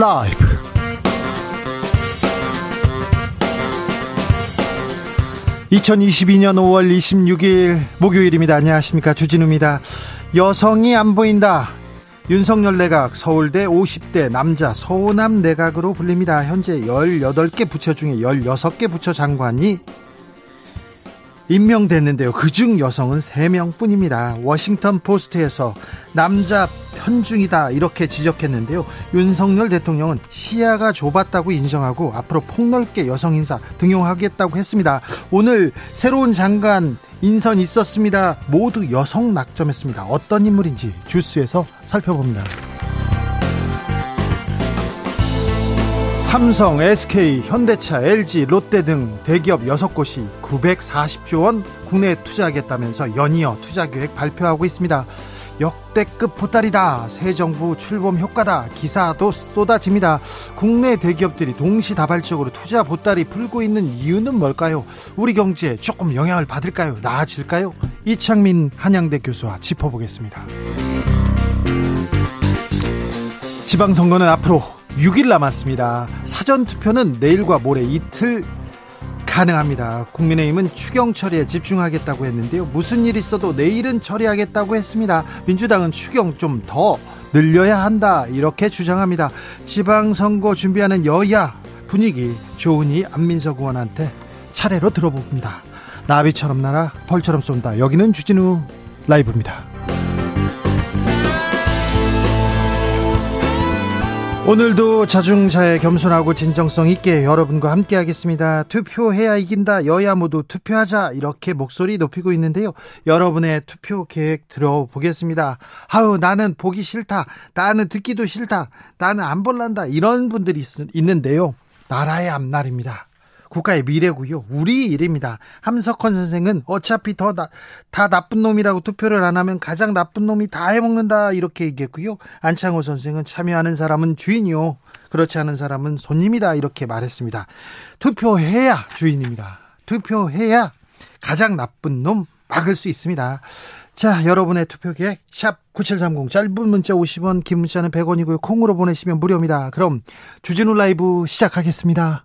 라이브 (2022년 5월 26일) 목요일입니다 안녕하십니까 주진우입니다 여성이 안 보인다 윤석열 내각 서울대 50대 남자 서호남 내각으로 불립니다. 현재 18개 부처 중에 16개 부처 장관이 임명됐는데요. 그중 여성은 3명 뿐입니다. 워싱턴 포스트에서 남자 편중이다 이렇게 지적했는데요. 윤석열 대통령은 시야가 좁았다고 인정하고 앞으로 폭넓게 여성 인사 등용하겠다고 했습니다. 오늘 새로운 장관 인선 있었습니다. 모두 여성 낙점했습니다. 어떤 인물인지 주스에서 살펴봅니다. 삼성, SK, 현대차, LG, 롯데 등 대기업 6곳이 940조 원 국내에 투자하겠다면서 연이어 투자 계획 발표하고 있습니다. 역대급 보따리다. 새 정부 출범 효과다. 기사도 쏟아집니다. 국내 대기업들이 동시다발적으로 투자 보따리 풀고 있는 이유는 뭘까요? 우리 경제에 조금 영향을 받을까요? 나아질까요? 이창민 한양대 교수와 짚어보겠습니다. 지방선거는 앞으로 6일 남았습니다. 사전투표는 내일과 모레 이틀 가능합니다. 국민의힘은 추경 처리에 집중하겠다고 했는데요. 무슨 일 있어도 내일은 처리하겠다고 했습니다. 민주당은 추경 좀 더 늘려야 한다. 이렇게 주장합니다. 지방선거 준비하는 여야 분위기 좋으니 안민석 의원한테 차례로 들어봅니다. 나비처럼 날아 벌처럼 쏜다. 여기는 주진우 라이브입니다. 오늘도 자중자애 겸손하고 진정성 있게 여러분과 함께 하겠습니다. 투표해야 이긴다. 여야 모두 투표하자. 이렇게 목소리 높이고 있는데요. 여러분의 투표 계획 들어보겠습니다. 아우, 나는 보기 싫다. 나는 듣기도 싫다. 나는 안 볼란다. 이런 분들이 있, 있는데요. 나라의 앞날입니다. 국가의 미래고요. 우리 일입니다. 함석헌 선생은 어차피 더 다 나쁜 놈이라고 투표를 안 하면 가장 나쁜 놈이 다 해먹는다 이렇게 얘기했고요. 안창호 선생은 참여하는 사람은 주인이요. 그렇지 않은 사람은 손님이다 이렇게 말했습니다. 투표해야 주인입니다. 투표해야 가장 나쁜 놈 막을 수 있습니다. 자, 여러분의 투표 계획 샵9730 짧은 문자 50원, 긴 문자는 100원이고요. 콩으로 보내시면 무료입니다. 그럼 주진우 라이브 시작하겠습니다.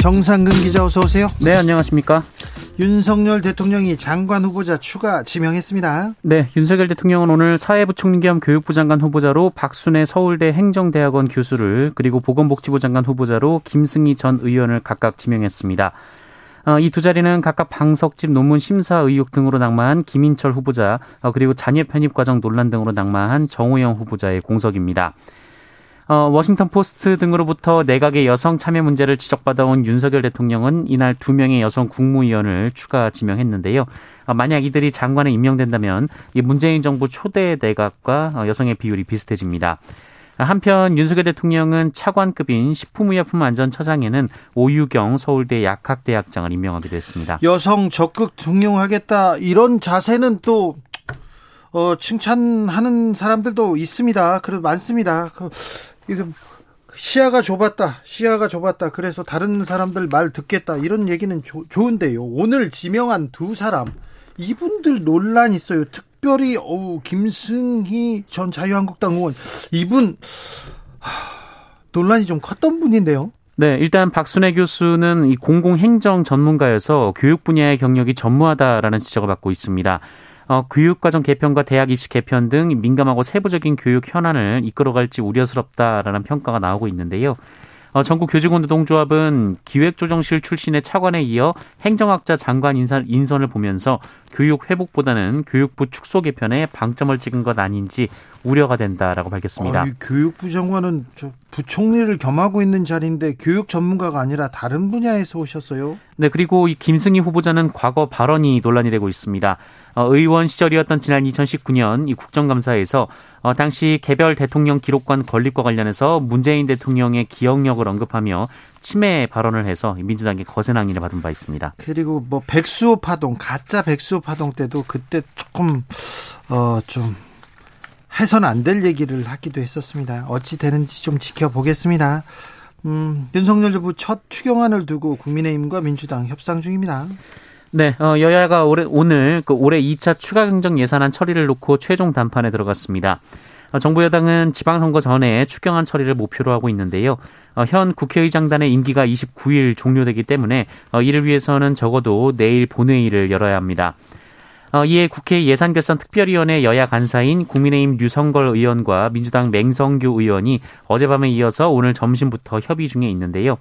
정상근 기자 어서 오세요. 네, 안녕하십니까? 윤석열 대통령이 장관 후보자 추가 지명했습니다. 네, 윤석열 대통령은 오늘 사회부총리 겸 교육부 장관 후보자로 박순애 서울대 행정대학원 교수를 그리고 보건복지부 장관 후보자로 김승희 전 의원을 각각 지명했습니다. 어, 이 두 자리는 각각 방석집 논문 심사 의혹 등으로 낙마한 김인철 후보자 어, 그리고 자녀 편입 과정 논란 등으로 낙마한 정호영 후보자의 공석입니다. 어, 워싱턴 포스트 등으로부터 내각의 여성 참여 문제를 지적받아온 윤석열 대통령은 이날 두 명의 여성 국무위원을 추가 지명했는데요. 어, 만약 이들이 장관에 임명된다면 이 문재인 정부 초대 내각과 어, 여성의 비율이 비슷해집니다. 한편 윤석열 대통령은 차관급인 식품의약품안전처장에는 오유경 서울대 약학대학장을 임명하기도 했습니다. 여성 적극 등용하겠다 이런 자세는 또 어, 칭찬하는 사람들도 있습니다. 그래 많습니다. 그 이거 시야가 좁았다. 시야가 좁았다. 그래서 다른 사람들 말 듣겠다. 이런 얘기는 조, 좋은데요. 오늘 지명한 두 사람 이분들 논란 있어요. 특별히 어우 김승희 전 자유한국당 의원 이분 하, 논란이 좀 컸던 분인데요. 네, 일단 박순애 교수는 이 공공행정 전문가여서 교육 분야의 경력이 전무하다라는 지적을 받고 있습니다. 어, 교육과정 개편과 대학 입시 개편 등 민감하고 세부적인 교육 현안을 이끌어갈지 우려스럽다라는 평가가 나오고 있는데요. 어, 전국 교직원 노동조합은 기획조정실 출신의 차관에 이어 행정학자 장관 인사, 인선을 보면서 교육 회복보다는 교육부 축소 개편에 방점을 찍은 것 아닌지 우려가 된다라고 밝혔습니다. 어, 교육부 장관은 부총리를 겸하고 있는 자리인데 교육 전문가가 아니라 다른 분야에서 오셨어요? 네, 그리고 이 김승희 후보자는 과거 발언이 논란이 되고 있습니다. 어, 의원 시절이었던 지난 2019년 이 국정감사에서 어, 당시 개별 대통령 기록관 건립과 관련해서 문재인 대통령의 기억력을 언급하며 침해 발언을 해서 민주당의 거센 항의를 받은 바 있습니다. 그리고 뭐 백수호 파동, 가짜 백수호 파동 때도 그때 조금 어 좀 해선 안 될 얘기를 하기도 했었습니다. 어찌 되는지 좀 지켜보겠습니다. 음, 윤석열 정부 첫 추경안을 두고 국민의힘과 민주당 협상 중입니다. 네, 어, 여야가 올해, 오늘 그 올해 2차 추가 경정 예산안 처리를 놓고 최종 담판에 들어갔습니다. 어, 정부 여당은 지방선거 전에 추경안 처리를 목표로 하고 있는데요. 어, 현 국회의장단의 임기가 29일 종료되기 때문에 어, 이를 위해서는 적어도 내일 본회의를 열어야 합니다. 어, 이에 국회 예산결산특별위원회 여야 간사인 국민의힘 류성걸 의원과 민주당 맹성규 의원이 어젯밤에 이어서 오늘 점심부터 협의 중에 있는데요.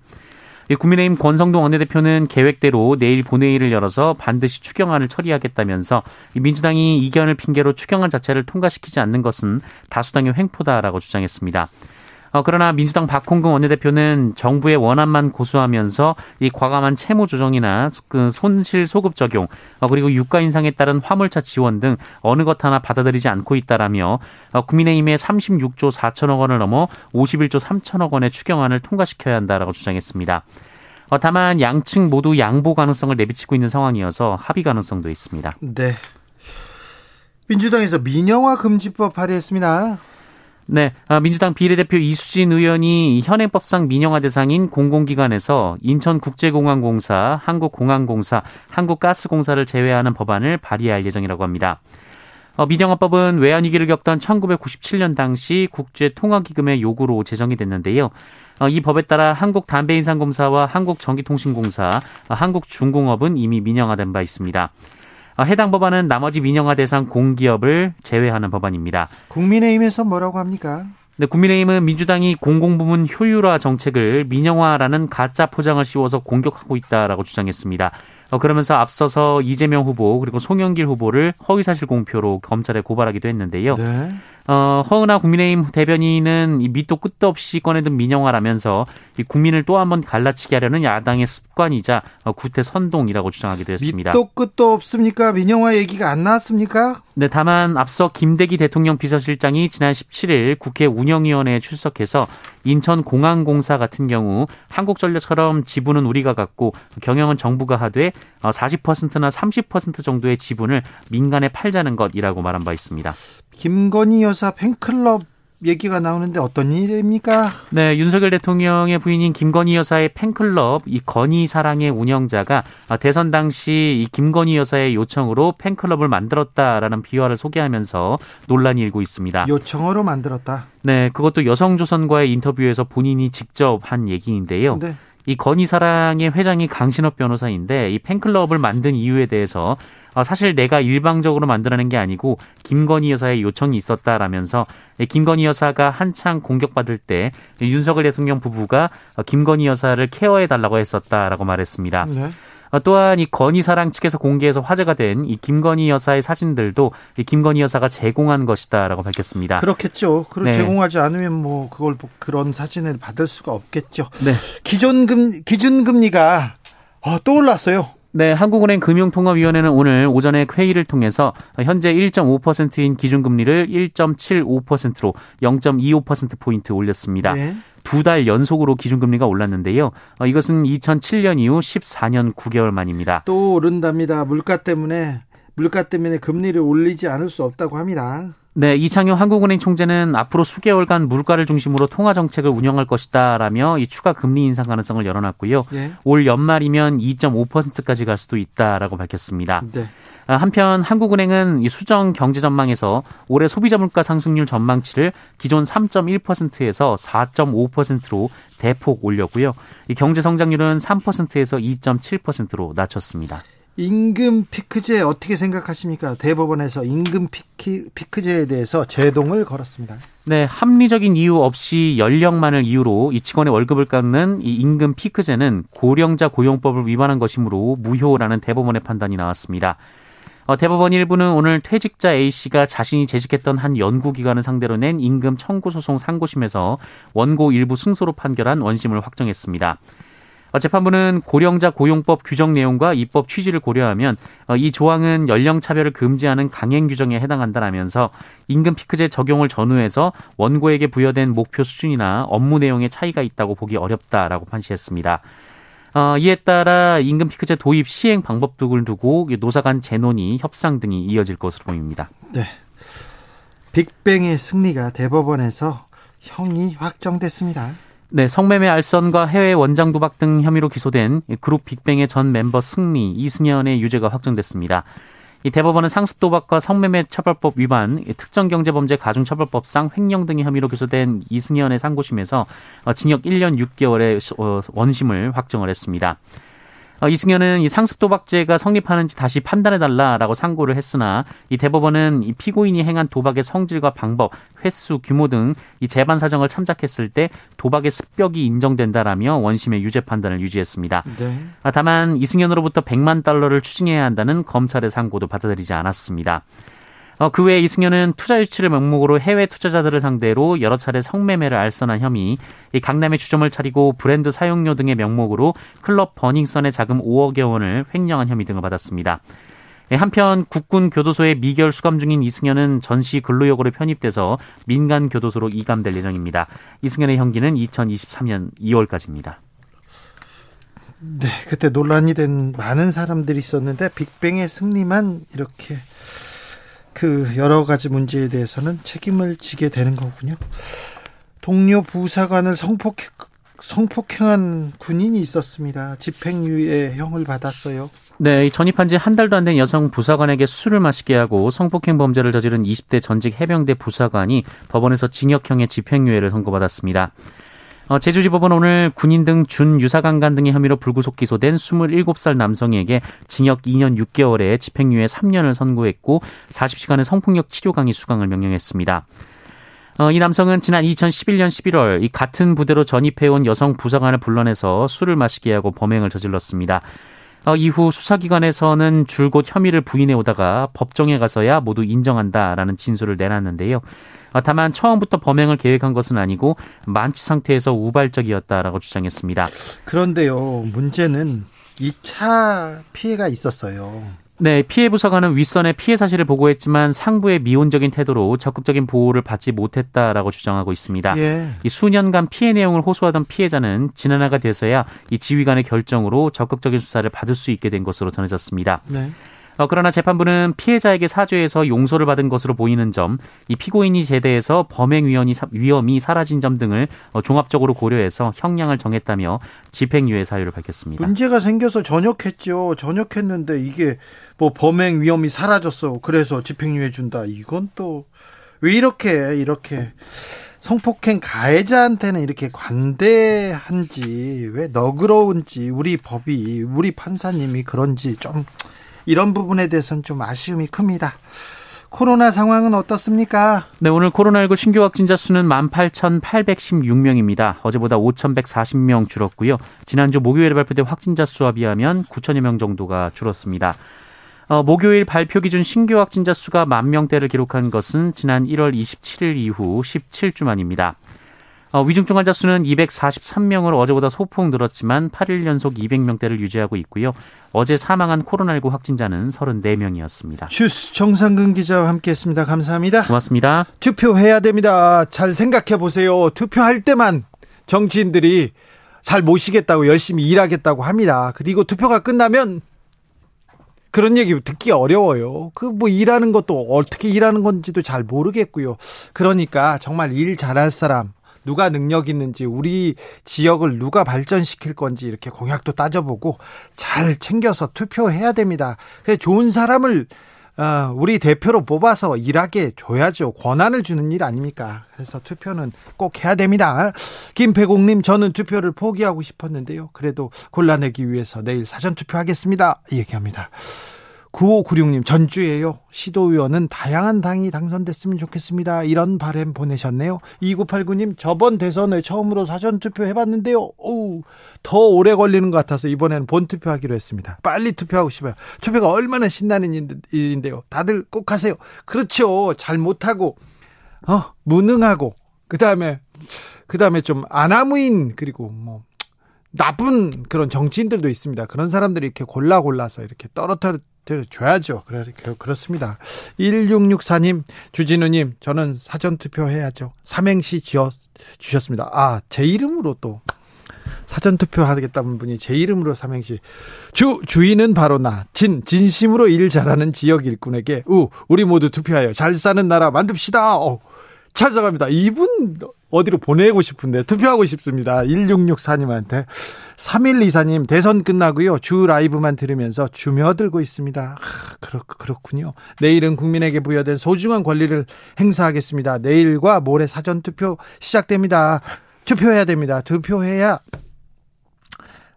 국민의힘 권성동 원내대표는 계획대로 내일 본회의를 열어서 반드시 추경안을 처리하겠다면서 민주당이 이견을 핑계로 추경안 자체를 통과시키지 않는 것은 다수당의 횡포다라고 주장했습니다. 어, 그러나 민주당 박홍근 원내대표는 정부의 원안만 고수하면서 이 과감한 채무 조정이나 그 손실 소급 적용 어, 그리고 유가 인상에 따른 화물차 지원 등 어느 것 하나 받아들이지 않고 있다라며 어, 국민의힘의 36조 4천억 원을 넘어 51조 3천억 원의 추경안을 통과시켜야 한다라고 주장했습니다. 어, 다만 양측 모두 양보 가능성을 내비치고 있는 상황이어서 합의 가능성도 있습니다. 네. 민주당에서 민영화 금지법 발의했습니다. 네, 아, 민주당 비례대표 이수진 의원이 현행법상 민영화 대상인 공공기관에서 인천국제공항공사, 한국공항공사, 한국가스공사를 제외하는 법안을 발의할 예정이라고 합니다. 어, 민영화법은 외환위기를 겪던 1997년 당시 국제통화기금의 요구로 제정이 됐는데요. 어, 이 법에 따라 한국담배인상공사와 한국전기통신공사, 어, 한국중공업은 이미 민영화된 바 있습니다. 어, 해당 법안은 나머지 민영화 대상 공기업을 제외하는 법안입니다. 국민의힘에서 뭐라고 합니까? 네, 국민의힘은 민주당이 공공부문 효율화 정책을 민영화라는 가짜 포장을 씌워서 공격하고 있다라고 주장했습니다. 어, 그러면서 앞서서 이재명 후보 그리고 송영길 후보를 허위사실 공표로 검찰에 고발하기도 했는데요. 네. 어, 허은하 국민의힘 대변인은 이 밑도 끝도 없이 꺼내든 민영화라면서 이 국민을 또 한 번 갈라치게 하려는 야당의 습관이자 어, 구태 선동이라고 주장하기도 했습니다. 밑도 끝도 없습니까? 민영화 얘기가 안 나왔습니까? 네, 다만 앞서 김대기 대통령 비서실장이 지난 17일 국회 운영위원회에 출석해서 인천공항공사 같은 경우 한국전력처럼 지분은 우리가 갖고 경영은 정부가 하되 40%나 어, 30% 정도의 지분을 민간에 팔자는 것이라고 말한 바 있습니다. 김건희 여사 팬클럽 얘기가 나오는데 어떤 일입니까? 네, 윤석열 대통령의 부인인 김건희 여사의 팬클럽 이 건희 사랑의 운영자가 대선 당시 이 김건희 여사의 요청으로 팬클럽을 만들었다라는 비화를 소개하면서 논란이 일고 있습니다. 요청으로 만들었다. 네, 그것도 여성조선과의 인터뷰에서 본인이 직접 한 얘기인데요. 네. 이 건희 사랑의 회장이 강신업 변호사인데 이 팬클럽을 만든 이유에 대해서 어, 사실 내가 일방적으로 만들어낸 게 아니고 김건희 여사의 요청이 있었다라면서 김건희 여사가 한창 공격받을 때 윤석열 대통령 부부가 김건희 여사를 케어해 달라고 했었다라고 말했습니다. 네. 어, 또한 이 건희 사랑 측에서 공개해서 화제가 된 이 김건희 여사의 사진들도 이 김건희 여사가 제공한 것이다라고 밝혔습니다. 그렇겠죠. 그 네. 제공하지 않으면 뭐 그걸 그런 사진을 받을 수가 없겠죠. 네. 기존금 기준금리가 어, 또 올랐어요. 네, 한국은행 금융통화위원회는 오늘 오전에 회의를 통해서 현재 1.5%인 기준금리를 1.75%로 0.25%포인트 올렸습니다. 네. 두 달 연속으로 기준금리가 올랐는데요. 어, 이것은 2007년 이후 14년 9개월 만입니다. 또 오른답니다. 물가 때문에 물가 때문에 금리를 올리지 않을 수 없다고 합니다. 네, 이창용 한국은행 총재는 앞으로 수개월간 물가를 중심으로 통화 정책을 운영할 것이다라며 이 추가 금리 인상 가능성을 열어놨고요. 네. 올 연말이면 2.5%까지 갈 수도 있다라고 밝혔습니다. 네. 아, 한편 한국은행은 이 수정 경제 전망에서 올해 소비자 물가 상승률 전망치를 기존 3.1%에서 4.5%로 대폭 올렸고요. 이 경제 성장률은 3%에서 2.7%로 낮췄습니다. 임금 피크제 어떻게 생각하십니까? 대법원에서 임금 피크, 피크제에 대해서 제동을 걸었습니다. 네, 합리적인 이유 없이 연령만을 이유로 이 직원의 월급을 깎는 이 임금 피크제는 고령자 고용법을 위반한 것이므로 무효라는 대법원의 판단이 나왔습니다. 어, 대법원 일부는 오늘 퇴직자 A씨가 자신이 재직했던 한 연구기관을 상대로 낸 임금 청구 소송 상고심에서 원고 일부 승소로 판결한 원심을 확정했습니다. 어, 재판부는 고령자 고용법 규정 내용과 입법 취지를 고려하면 어, 이 조항은 연령 차별을 금지하는 강행 규정에 해당한다라면서 임금 피크제 적용을 전후해서 원고에게 부여된 목표 수준이나 업무 내용에 차이가 있다고 보기 어렵다라고 판시했습니다. 어, 이에 따라 임금 피크제 도입 시행 방법 등을 두고 노사 간 재논의, 협상 등이 이어질 것으로 보입니다. 네. 빅뱅의 승리가 대법원에서 형이 확정됐습니다. 네, 성매매 알선과 해외 원장 도박 등 혐의로 기소된 그룹 빅뱅의 전 멤버 승리, 이승현의 유죄가 확정됐습니다. 이 대법원은 상습 도박과 성매매 처벌법 위반, 특정 경제범죄 가중처벌법상 횡령 등의 혐의로 기소된 이승현의 상고심에서 어, 징역 1년 6개월의 어, 원심을 확정을 했습니다. 어, 이승현은 이 상습 도박죄가 성립하는지 다시 판단해달라라고 상고를 했으나 이 대법원은 이 피고인이 행한 도박의 성질과 방법, 횟수, 규모 등 이 재반 사정을 참작했을 때 도박의 습격이 인정된다라며 원심의 유죄 판단을 유지했습니다. 네. 아, 다만 이승현으로부터 100만 달러를 추징해야 한다는 검찰의 상고도 받아들이지 않았습니다. 어, 그 외에 이승현은 투자 유치를 명목으로 해외 투자자들을 상대로 여러 차례 성매매를 알선한 혐의, 이 강남에 주점을 차리고 브랜드 사용료 등의 명목으로 클럽 버닝썬의 자금 5억여 원을 횡령한 혐의 등을 받았습니다. 예, 한편 국군 교도소에 미결 수감 중인 이승현은 전시 근로역으로 편입돼서 민간 교도소로 이감될 예정입니다. 이승현의 형기는 2023년 2월까지입니다. 네, 그때 논란이 된 많은 사람들이 있었는데 빅뱅의 승리만 이렇게 그 여러 가지 문제에 대해서는 책임을 지게 되는 거군요. 동료 부사관을 성폭 성폭행한 군인이 있었습니다. 집행유예 형을 받았어요. 네, 전입한 지 한 달도 안 된 여성 부사관에게 술을 마시게 하고 성폭행 범죄를 저지른 20대 전직 해병대 부사관이 법원에서 징역형의 집행유예를 선고받았습니다. 어, 제주지법은 오늘 군인 등 준유사강간 등의 혐의로 불구속 기소된 27살 남성에게 징역 2년 6개월에 집행유예 3년을 선고했고 40시간의 성폭력 치료 강의 수강을 명령했습니다. 어, 이 남성은 지난 2011년 11월 이 같은 부대로 전입해온 여성 부사관을 불러내서 술을 마시게 하고 범행을 저질렀습니다. 어, 이후 수사기관에서는 줄곧 혐의를 부인해 오다가 법정에 가서야 모두 인정한다라는 진술을 내놨는데요. 어, 다만 처음부터 범행을 계획한 것은 아니고 만취 상태에서 우발적이었다라고 주장했습니다. 그런데요, 문제는 2차 피해가 있었어요. 네, 피해 부서관은 윗선의 피해 사실을 보고했지만 상부의 미온적인 태도로 적극적인 보호를 받지 못했다라고 주장하고 있습니다. 예. 이 수년간 피해 내용을 호소하던 피해자는 지난해가 돼서야 이 지휘관의 결정으로 적극적인 수사를 받을 수 있게 된 것으로 전해졌습니다. 네. 어, 그러나 재판부는 피해자에게 사죄해서 용서를 받은 것으로 보이는 점, 이 피고인이 제대해서 범행 위험이, 위험이 사라진 점 등을 어, 종합적으로 고려해서 형량을 정했다며 집행유예 사유를 밝혔습니다. 문제가 생겨서 전역했죠. 전역했는데 이게 뭐 범행 위험이 사라졌어. 그래서 집행유예 준다. 이건 또 왜 이렇게 이렇게 성폭행 가해자한테는 이렇게 관대한지 왜 너그러운지 우리 법이 우리 판사님이 그런지 좀 이런 부분에 대해서는 좀 아쉬움이 큽니다. 코로나 상황은 어떻습니까? 네, 오늘 코로나19 신규 확진자 수는 18,816명입니다. 어제보다 5,140명 줄었고요. 지난주 목요일에 발표된 확진자 수와 비하면 9천여 명 정도가 줄었습니다. 어, 목요일 발표 기준 신규 확진자 수가 만 명대를 기록한 것은 지난 1월 27일 이후 17주 만입니다. 어, 위중증 환자 수는 243명으로 어제보다 소폭 늘었지만 8일 연속 200명대를 유지하고 있고요. 어제 사망한 코로나19 확진자는 34명이었습니다. 슈스 정상근 기자와 함께했습니다. 감사합니다. 고맙습니다. 투표해야 됩니다. 잘 생각해 보세요. 투표할 때만 정치인들이 잘 모시겠다고 열심히 일하겠다고 합니다. 그리고 투표가 끝나면 그런 얘기 듣기 어려워요. 그 뭐 일하는 것도 어떻게 일하는 건지도 잘 모르겠고요. 그러니까 정말 일 잘할 사람 누가 능력 있는지 우리 지역을 누가 발전시킬 건지 이렇게 공약도 따져보고 잘 챙겨서 투표해야 됩니다. 좋은 사람을 어, 우리 대표로 뽑아서 일하게 줘야죠. 권한을 주는 일 아닙니까? 그래서 투표는 꼭 해야 됩니다. 김배공님, 저는 투표를 포기하고 싶었는데요. 그래도 골라내기 위해서 내일 사전 투표하겠습니다. 얘기합니다. 9596님, 전주에요. 시도 의원은 다양한 당이 당선됐으면 좋겠습니다. 이런 바램 보내셨네요. 2989님, 저번 대선에 처음으로 사전 투표 해봤는데요. 어우, 더 오래 걸리는 것 같아서 이번에는 본 투표 하기로 했습니다. 빨리 투표하고 싶어요. 투표가 얼마나 신나는 일인데요. 다들 꼭 하세요. 그렇죠. 잘 못하고, 어, 무능하고, 그 다음에, 그 다음에 좀 아나무인, 그리고 뭐, 나쁜 그런 정치인들도 있습니다. 그런 사람들이 이렇게 골라 골라서 이렇게 떨어뜨려 줘야죠. 그래, 그렇습니다. 1664님, 주진우님, 저는 사전투표 해야죠. 삼행시 지어 주셨습니다. 아, 제 이름으로 또. 사전투표 하겠다는 분이 제 이름으로 삼행시. 주, 주인은 바로 나. 진, 진심으로 일 잘하는 지역 일꾼에게, 우, 우리 모두 투표하여 잘 사는 나라 만듭시다. 어, 찾아갑니다. 이분 어디로 보내고 싶은데 투표하고 싶습니다. 1664님한테 3124님 대선 끝나고요. 주 라이브만 들으면서 주며들고 있습니다. 아, 그렇, 그렇군요. 내일은 국민에게 부여된 소중한 권리를 행사하겠습니다. 내일과 모레 사전 투표 시작됩니다. 투표해야 됩니다. 투표해야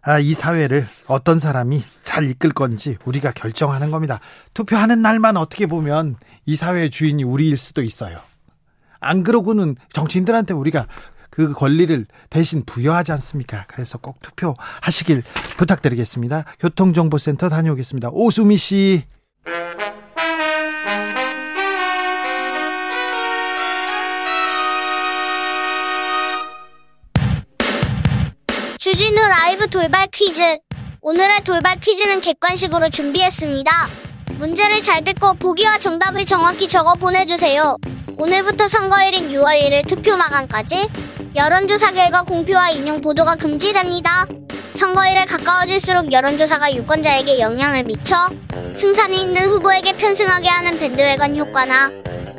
아, 이 사회를 어떤 사람이 잘 이끌 건지 우리가 결정하는 겁니다. 투표하는 날만 어떻게 보면 이 사회의 주인이 우리일 수도 있어요. 안 그러고는 정치인들한테 우리가 그 권리를 대신 부여하지 않습니까? 그래서 꼭 투표하시길 부탁드리겠습니다. 교통정보센터 다녀오겠습니다. 오수미 씨. 주진우 라이브 돌발 퀴즈. 오늘의 돌발 퀴즈는 객관식으로 준비했습니다. 문제를 잘 듣고 보기와 정답을 정확히 적어 보내주세요. 오늘부터 선거일인 6월 1일 투표 마감까지 여론조사 결과 공표와 인용 보도가 금지됩니다. 선거일에 가까워질수록 여론조사가 유권자에게 영향을 미쳐 승산이 있는 후보에게 편승하게 하는 밴드웨건 효과나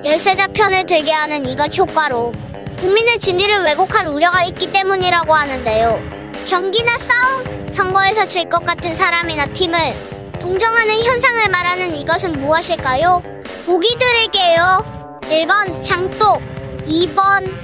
열세자 편을 들게 하는 이것 효과로 국민의 진위를 왜곡할 우려가 있기 때문이라고 하는데요. 경기나 싸움, 선거에서 질 것 같은 사람이나 팀을 동정하는 현상을 말하는 이것은 무엇일까요? 보기 드릴게요. 1번 장독, 2번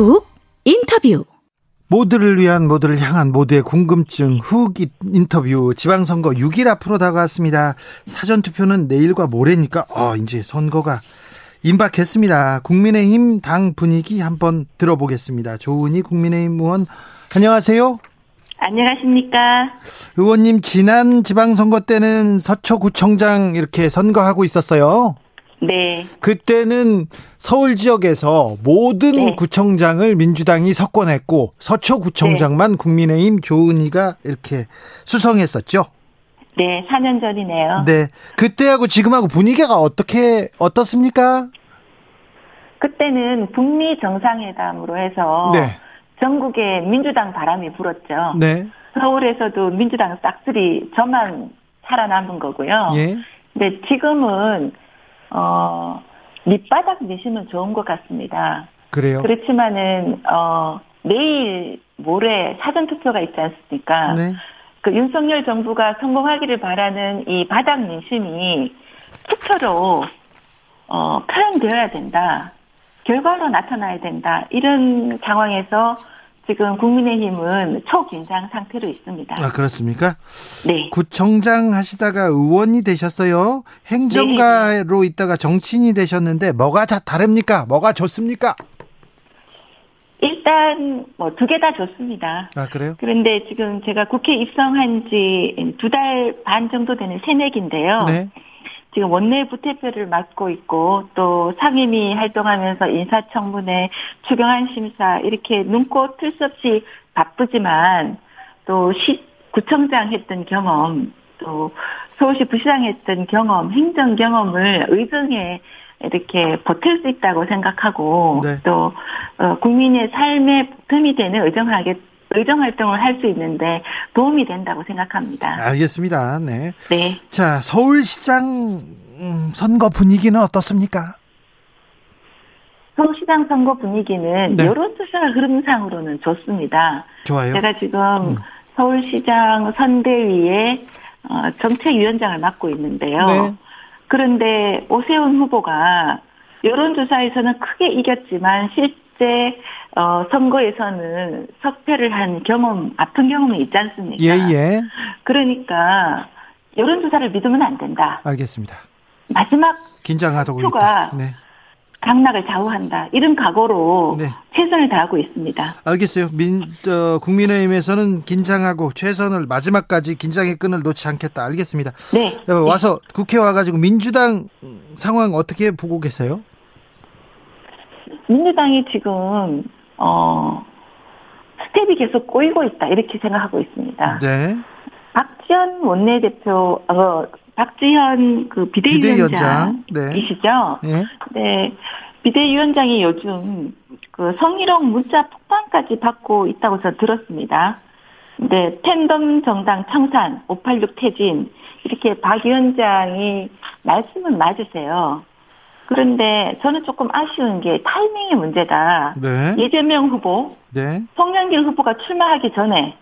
훅 인터뷰 모두를 위한 모두를 향한 모두의 궁금증 훅 인터뷰 지방선거 6일 앞으로 다가왔습니다. 사전투표는 내일과 모레니까 어 이제 선거가 임박했습니다. 국민의힘 당 분위기 한번 들어보겠습니다. 조은희 국민의힘 의원 안녕하세요. 안녕하십니까. 의원님 지난 지방선거 때는 서초구청장 이렇게 선거하고 있었어요. 네. 그때는 서울 지역에서 모든 네. 구청장을 민주당이 석권했고 서초구청장만 국민의힘 조은희가 이렇게 수성했었죠. 네, 4년 전이네요. 네. 그때하고 지금하고 분위기가 어떻게 어떻습니까? 그때는 북미 정상회담으로 해서 네. 전국에 민주당 바람이 불었죠. 네. 서울에서도 민주당 싹쓸이 저만 살아남은 거고요. 예. 근데 지금은 어 밑바닥 미시면 좋은 것 같습니다. 그래요. 그렇지만은 어 내일 모레 사전 투표가 있지 않습니까? 네. 그 윤석열 정부가 성공하기를 바라는 이 바닥 민심이 투표로 어, 표현되어야 된다. 결과로 나타나야 된다. 이런 상황에서 지금 국민의힘은 초긴장 상태로 있습니다. 아, 그렇습니까? 네. 구청장 하시다가 의원이 되셨어요. 행정가로 있다가 정치인이 되셨는데 뭐가 자 다릅니까? 뭐가 좋습니까? 일단 뭐 두 개 다 좋습니다. 아, 그래요? 그런데 지금 제가 국회 입성한 지 두 달 반 정도 되는 새내기인데요. 네. 지금 원내 부대표를 맡고 있고 또 상임위 활동하면서 인사청문회, 추경안 심사 이렇게 눈꽃 틀 수 없이 바쁘지만 또 시, 구청장 했던 경험 또 서울시 부시장 했던 경험, 행정 경험을 의정에 이렇게 보탤 수 있다고 생각하고 네. 또 어, 국민의 삶에 틈이 되는 의정하게 의정 활동을 할 수 있는데 도움이 된다고 생각합니다. 알겠습니다. 네. 네. 자, 서울시장 음, 선거 분위기는 어떻습니까? 서울시장 선거 분위기는 네. 여론조사 흐름상으로는 좋습니다. 좋아요. 제가 지금 음. 서울시장 선대위의 어, 정책위원장을 맡고 있는데요. 네. 그런데 오세훈 후보가 여론조사에서는 크게 이겼지만 실 제 어, 선거에서는 석패를 한 경험, 아픈 경험이 있지 않습니까? 예, 예. 그러니까 여론조사를 믿으면 안 된다. 알겠습니다. 마지막 긴장하고 표가. 네. 강락을 좌우한다. 이런 각오로 네. 최선을 다하고 있습니다. 알겠어요. 민, 저, 국민의힘에서는 긴장하고 최선을 마지막까지 긴장의 끈을 놓지 않겠다. 알겠습니다. 네. 어, 와서 국회 와가지고 민주당 상황 어떻게 보고 계세요? 민주당이 지금 어 스텝이 계속 꼬이고 있다 이렇게 생각하고 있습니다. 네. 박지원 원내대표 어 박지현 그 비대위원장, 비대위원장이시죠? 예. 네. 비대위원장이 요즘 그 성희롱 문자 폭탄까지 받고 있다고 저 들었습니다. 네, 팬덤 정당 청산, 586 퇴진 이렇게 박 위원장이 말씀은 맞으세요. 그런데 저는 조금 아쉬운 게 타이밍의 문제다. 네. 이재명 후보, 네. 송영길 후보가 출마하기 전에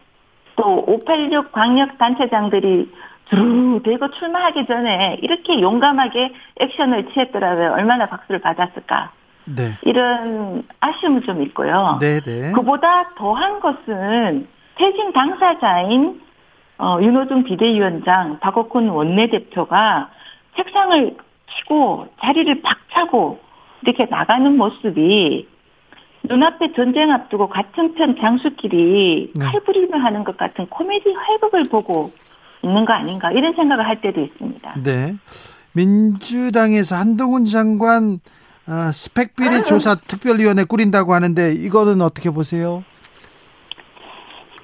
또 586 광역 단체장들이 두루 대고 출마하기 전에 이렇게 용감하게 액션을 취했더라면 얼마나 박수를 받았을까. 네. 이런 아쉬움은 좀 있고요. 네, 네. 그보다 더한 것은 퇴진 당사자인 어, 윤호중 비대위원장, 박옥훈 원내대표가 책상을 치고 자리를 박차고 이렇게 나가는 모습이 눈앞에 전쟁 앞두고 같은 편 장수끼리 네. 칼부림을 하는 것 같은 코미디 활극을 보고 있는 거 아닌가 이런 생각을 할 때도 있습니다. 네. 민주당에서 한동훈 장관 아, 스펙 비리 조사 특별위원회 꾸린다고 하는데 이거는 어떻게 보세요?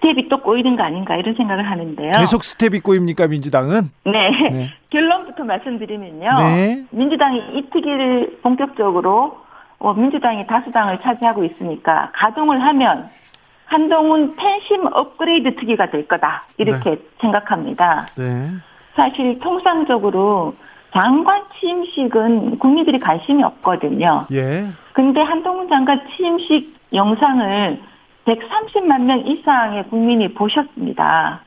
스텝이 또 꼬이는 거 아닌가 이런 생각을 하는데요. 계속 스텝이 꼬입니까 민주당은? 네. 네. 결론부터 말씀드리면요. 네. 민주당이 이 특위를 본격적으로 어, 민주당이 다수당을 차지하고 있으니까 가동을 하면 한동훈 팬심 업그레이드 특위가 될 거다. 이렇게 생각합니다. 네. 사실 통상적으로 장관 취임식은 국민들이 관심이 없거든요. 예. 근데 한동훈 장관 취임식 영상을 130만 명 이상의 국민이 보셨습니다.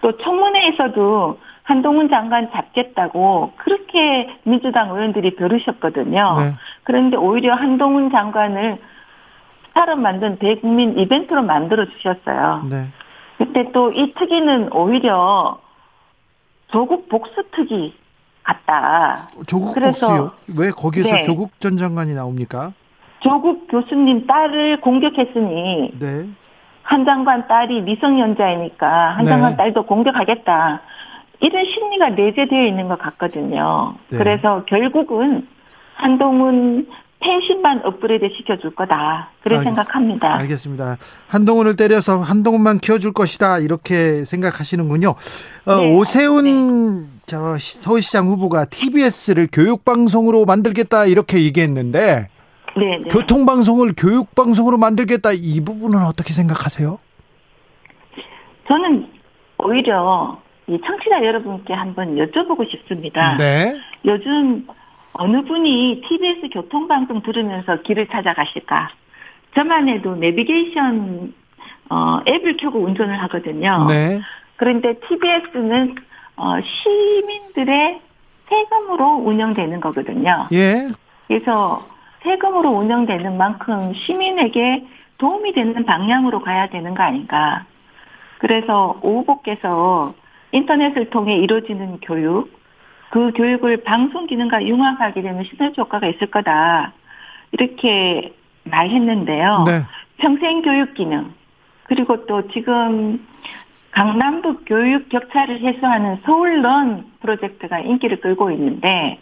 또 청문회에서도 한동훈 장관 잡겠다고 그렇게 민주당 의원들이 벼르셨거든요. 네. 그런데 오히려 한동훈 장관을 스타로 만든 대국민 이벤트로 만들어 주셨어요. 네. 그때 또 이 특위는 오히려 조국 복수 특위 같다. 조국 그래서- 복수요? 왜 거기에서 네. 조국 전 장관이 나옵니까? 조국 교수님 딸을 공격했으니 네. 한 장관 딸이 미성년자이니까 한 네. 장관 딸도 공격하겠다. 이런 심리가 내재되어 있는 것 같거든요. 네. 그래서 결국은 한동훈 펜신만 업그레이드 시켜줄 거다. 그래 알겠- 생각합니다. 알겠습니다. 한동훈을 때려서 한동훈만 키워줄 것이다 이렇게 생각하시는군요. 어, 네. 오세훈 저 시- 서울시장 후보가 TBS를 교육방송으로 만들겠다 이렇게 얘기했는데 네, 네. 교통방송을 교육방송으로 만들겠다 이 부분은 어떻게 생각하세요? 저는 오히려 이 청취자 여러분께 한번 여쭤보고 싶습니다. 네. 요즘 어느 분이 TBS 교통방송 들으면서 길을 찾아가실까? 저만 해도 내비게이션 어, 앱을 켜고 운전을 하거든요. 네. 그런데 TBS는 어, 시민들의 세금으로 운영되는 거거든요. 예. 그래서 세금으로 운영되는 만큼 시민에게 도움이 되는 방향으로 가야 되는 거 아닌가. 그래서 오 후보께서 인터넷을 통해 이루어지는 교육, 그 교육을 방송 기능과 융합하게 되면 시너지 효과가 있을 거다. 이렇게 말했는데요. 네. 평생 교육 기능, 그리고 또 지금 강남북 교육 격차를 해소하는 서울런 프로젝트가 인기를 끌고 있는데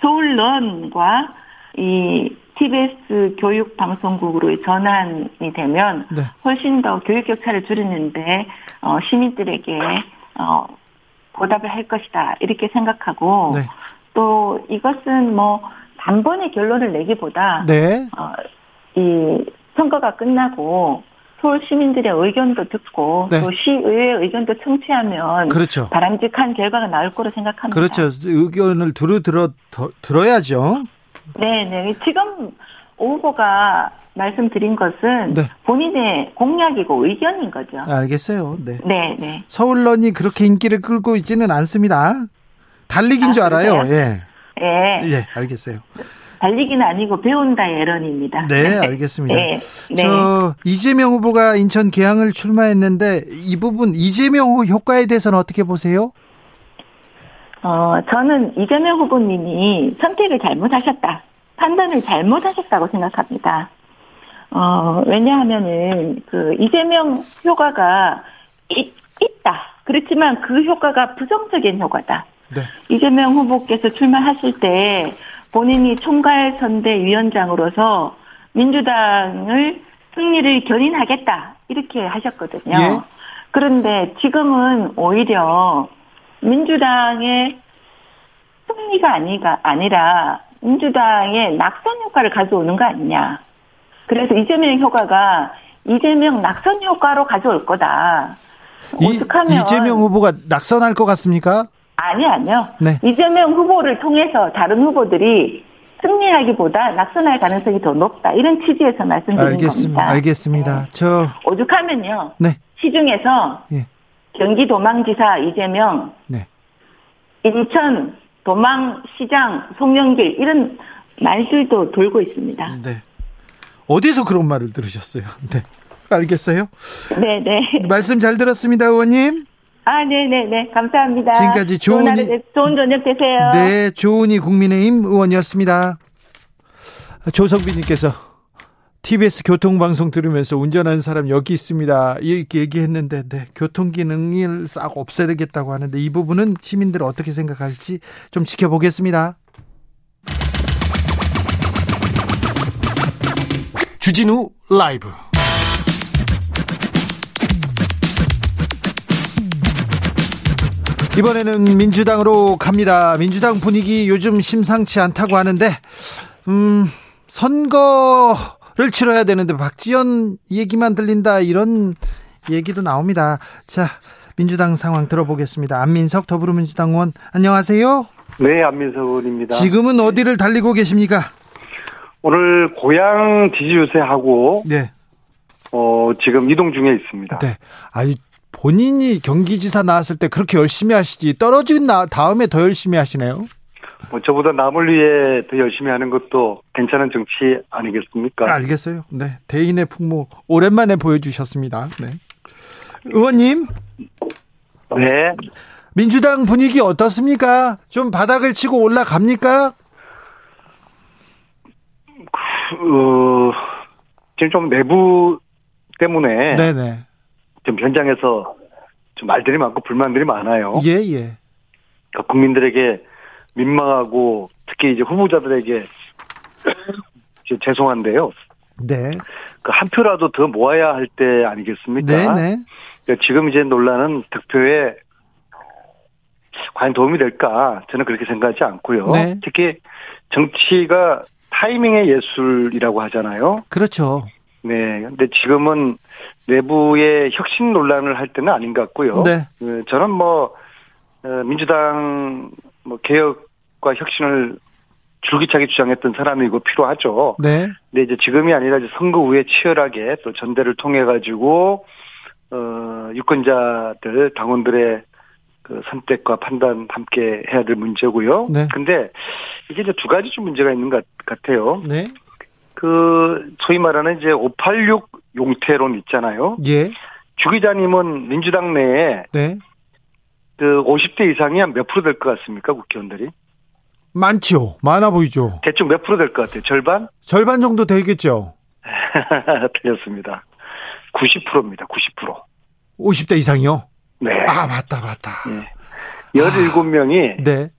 서울런과 이 TBS 교육 방송국으로 전환이 되면 네. 훨씬 더 교육 격차를 줄이는데 어, 시민들에게 어, 보답을 할 것이다 이렇게 생각하고 네. 또 이것은 뭐 단번에 결론을 내기보다 네. 어, 이 선거가 끝나고 서울 시민들의 의견도 듣고 네. 또 시의회 의견도 청취하면 그렇죠. 바람직한 결과가 나올 거로 생각합니다. 그렇죠. 의견을 두루 들어 더- 들어야죠. 네, 네. 지금 오 후보가 말씀드린 것은 네. 본인의 공약이고 의견인 거죠. 알겠어요. 네. 네, 네. 서울런이 그렇게 인기를 끌고 있지는 않습니다. 달리기인 아, 줄 알아요. 예. 예. 예, 알겠어요. 달리기는 아니고 배운다의 에런입니다. 네, 알겠습니다. 네. 네. 저 이재명 후보가 인천 계양을 출마했는데 이 부분 이재명 후 효과에 대해서는 어떻게 보세요? 어, 저는 이재명 후보님이 선택을 잘못하셨다. 판단을 잘못하셨다고 생각합니다. 어, 왜냐하면은, 그, 이재명 효과가 있, 있다. 그렇지만 그 효과가 부정적인 효과다. 네. 이재명 후보께서 출마하실 때 본인이 총괄 선대위원장으로서 민주당을 승리를 견인하겠다. 이렇게 하셨거든요. 예. 그런데 지금은 오히려 민주당의 승리가 아니가 아니라 민주당의 낙선 효과를 가져오는 거 아니냐. 그래서 이재명 효과가 이재명 낙선 효과로 가져올 거다. 이, 오죽하면 이재명 후보가 낙선할 것 같습니까? 아니 아니요. 네. 이재명 후보를 통해서 다른 후보들이 승리하기보다 낙선할 가능성이 더 높다. 이런 취지에서 말씀드리는 알겠습니다. 겁니다. 알겠습니다. 저 오죽하면요. 네. 시중에서 예. 경기도망지사 이재명, 네. 인천 도망시장 송영길 이런 말들도 돌고 있습니다. 네. 어디서 그런 말을 들으셨어요? 네. 알겠어요. 네, 네. 말씀 잘 들었습니다, 의원님. 아, 네, 네, 네. 감사합니다. 지금까지 좋은, 좋은 좋은 저녁 되세요. 네, 조은희 국민의힘 의원이었습니다. 조성빈님께서 TBS 교통방송 들으면서 운전하는 사람 여기 있습니다. 이렇게 얘기했는데, 네, 교통기능을 싹 없애야겠다고 하는데 이 부분은 시민들 어떻게 생각할지 좀 지켜보겠습니다. 주진우 라이브. 이번에는 민주당으로 갑니다. 민주당 분위기 요즘 심상치 않다고 하는데, 음, 선거 를 치러야 되는데 박지원 얘기만 들린다 이런 얘기도 나옵니다. 자, 민주당 상황 들어보겠습니다. 안민석 더불어민주당 의원 안녕하세요. 네, 안민석 의원입니다. 지금은 어디를 달리고 계십니까? 오늘 고향 지지 유세하고 네, 어, 지금 이동 중에 있습니다. 네. 아니 본인이 경기지사 나왔을 때 그렇게 열심히 하시지 떨어진 나 다음에 더 열심히 하시네요. 뭐 저보다 남을 위해 더 열심히 하는 것도 괜찮은 정치 아니겠습니까? 알겠어요. 네, 대인의 풍모 오랜만에 보여주셨습니다. 네. 의원님, 네. 민주당 분위기 어떻습니까? 좀 바닥을 치고 올라갑니까? 어, 지금 좀 내부 때문에 네네. 좀 현장에서 좀 말들이 많고 불만들이 많아요. 예, 예. 그러니까 국민들에게 민망하고 특히 이제 후보자들에게 죄송한데요. 네. 그 한 표라도 더 모아야 할 때 아니겠습니까? 네네. 그러니까 지금 이제 논란은 득표에 과연 도움이 될까? 저는 그렇게 생각하지 않고요. 네. 특히 정치가 타이밍의 예술이라고 하잖아요. 그렇죠. 네. 근데 지금은 내부의 혁신 논란을 할 때는 아닌 것 같고요. 네. 어, 저는 뭐 어, 민주당 뭐 개혁과 혁신을 줄기차게 주장했던 사람이고 필요하죠. 네. 근데 이제 지금이 아니라 이제 선거 후에 치열하게 또 전대를 통해 가지고 어 유권자들 당원들의 그 선택과 판단 함께 해야 될 문제고요. 네. 근데 이게 이제 두 가지 좀 문제가 있는 것 같아요. 네. 그 소위 말하는 이제 586 용태론 있잖아요. 예. 주 기자님은 민주당 내에 네. 그 50대 이상이 한 몇 프로 될 것 같습니까? 국회의원들이? 많죠. 많아 보이죠. 대충 몇 프로 될 것 같아요? 절반? 절반 정도 되겠죠. 틀렸습니다. 90%입니다. 90%. 50대 이상이요? 네. 아, 맞다, 맞다. 예. 17명이 네.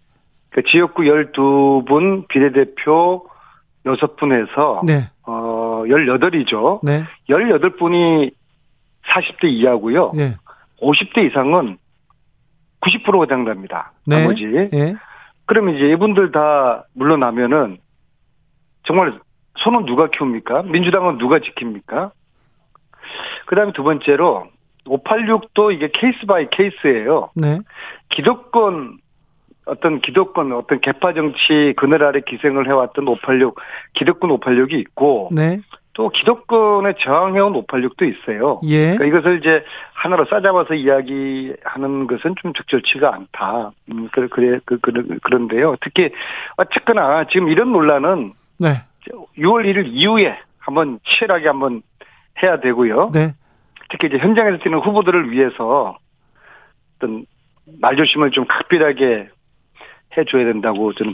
그 지역구 12분 비례대표 6분 해서 네. 어 18이죠. 네. 18분이 40대 이하고요. 네. 50대 이상은 90%가 장답니다. 네. 나머지. 예. 그러면 이제 이분들 다 물러나면은 정말 소는 누가 키웁니까? 민주당은 누가 지킵니까? 그 다음에 두 번째로 586도 이게 case by case예요. 네. 기득권 어떤 기득권 어떤 계파 정치 그늘 아래 기생을 해왔던 586 기득권 586이 있고 네. 또 기득권에 저항해온 586도 있어요. 예. 그러니까 이것을 이제 하나로 싸잡아서 이야기하는 것은 좀 적절치가 않다. 음, 그래, 그래, 그, 그, 그런데요. 특히, 어쨌거나 지금 이런 논란은 네. 6월 1일 이후에 한번 치열하게 한번 해야 되고요. 네. 특히 이제 현장에서 뛰는 후보들을 위해서 어떤 말조심을 좀 각별하게 해줘야 된다고 저는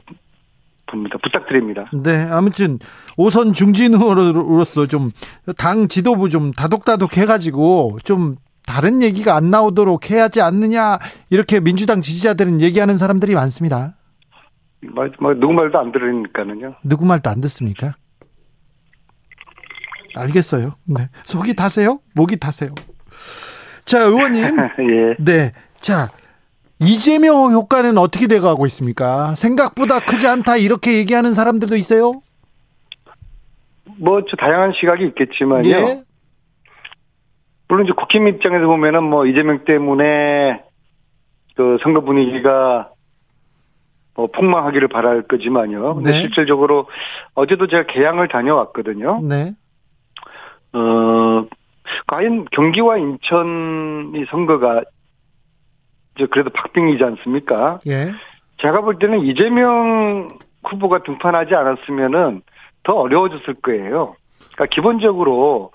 봅니다. 부탁드립니다. 네, 아무튼 오선 중진 후보로서 좀 당 지도부 좀 다독다독 해가지고 좀 다른 얘기가 안 나오도록 해야지 않느냐 이렇게 민주당 지지자들은 얘기하는 사람들이 많습니다. 말, 말, 누구 말도 안 들으니까는요. 누구 말도 안 듣습니까? 알겠어요. 네, 속이 타세요? 목이 타세요. 자, 의원님. 예. 네, 자 이재명 효과는 어떻게 돼가고 있습니까? 생각보다 크지 않다 이렇게 얘기하는 사람들도 있어요. 뭐, 저 다양한 시각이 있겠지만요. 예. 물론 이제 국힘 입장에서 보면은 뭐 이재명 때문에 그 선거 분위기가 뭐 폭망하기를 바랄 거지만요. 근데 네. 실질적으로 어제도 제가 개항을 다녀왔거든요. 네, 어, 과연 경기와 인천이 선거가 이제 그래도 박빙이지 않습니까? 예, 제가 볼 때는 이재명 후보가 등판하지 않았으면은 더 어려워졌을 거예요. 그러니까 기본적으로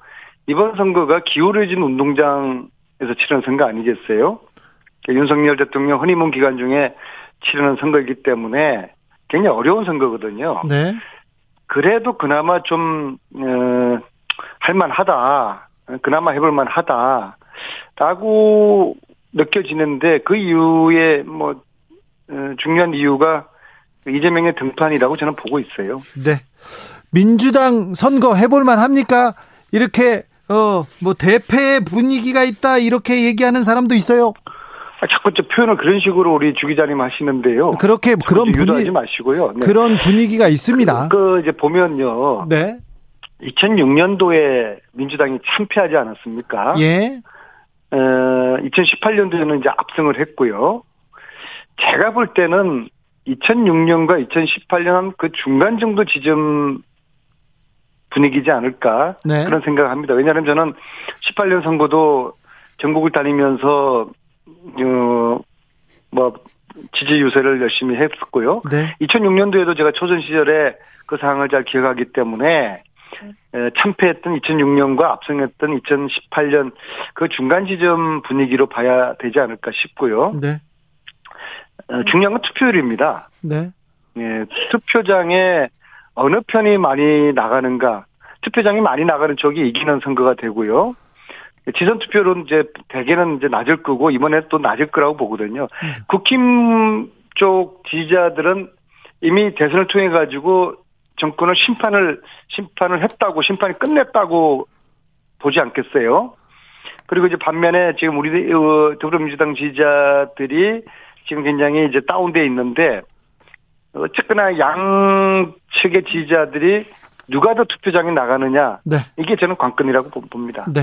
이번 선거가 기울어진 운동장에서 치르는 선거 아니겠어요? 그러니까 윤석열 대통령 허니문 기간 중에 치르는 선거이기 때문에 굉장히 어려운 선거거든요. 네, 그래도 그나마 좀, 어, 할만하다. 그나마 해볼만 하다. 라고 느껴지는데 그 이유에 뭐, 어, 중요한 이유가 이재명의 등판이라고 저는 보고 있어요. 네. 민주당 선거 해볼만 합니까? 이렇게 어 뭐 대패 분위기가 있다 이렇게 얘기하는 사람도 있어요. 아, 자꾸 저 표현을 그런 식으로 우리 주 기자님 하시는데요. 그렇게 그런 자꾸 유도하지 분위 마시고요. 네. 그런 분위기가 있습니다. 그, 그 이제 보면요. 네, 2006년도에 민주당이 참패하지 않았습니까? 예, 어, 2018년도에는 이제 압승을 했고요. 제가 볼 때는 2006년과 2018년 그 중간 정도 지점 분위기지 않을까 네. 그런 생각을 합니다. 왜냐하면 저는 18년 선거도 전국을 다니면서 어, 뭐 지지 유세를 열심히 했었고요. 네, 2006년도에도 제가 초선 시절에 그 상황을 잘 기억하기 때문에 에, 참패했던 2006년과 압승했던 2018년 그 중간 지점 분위기로 봐야 되지 않을까 싶고요. 네, 어, 중요한 건 투표율입니다. 네, 예, 투표장에 어느 편이 많이 나가는가. 투표장이 많이 나가는 쪽이 이기는 선거가 되고요. 지선 투표는 이제 대개는 이제 낮을 거고 이번에 또 낮을 거라고 보거든요. 국힘 쪽 지지자들은 이미 대선을 통해 가지고 정권을 심판을 심판을 했다고 심판이 끝냈다고 보지 않겠어요. 그리고 이제 반면에 지금 우리 어, 더불어민주당 지지자들이 지금 굉장히 이제 다운돼 있는데 어쨌거나 양측의 지지자들이 누가 더 투표장에 나가느냐 네, 이게 저는 관건이라고 보- 봅니다. 네.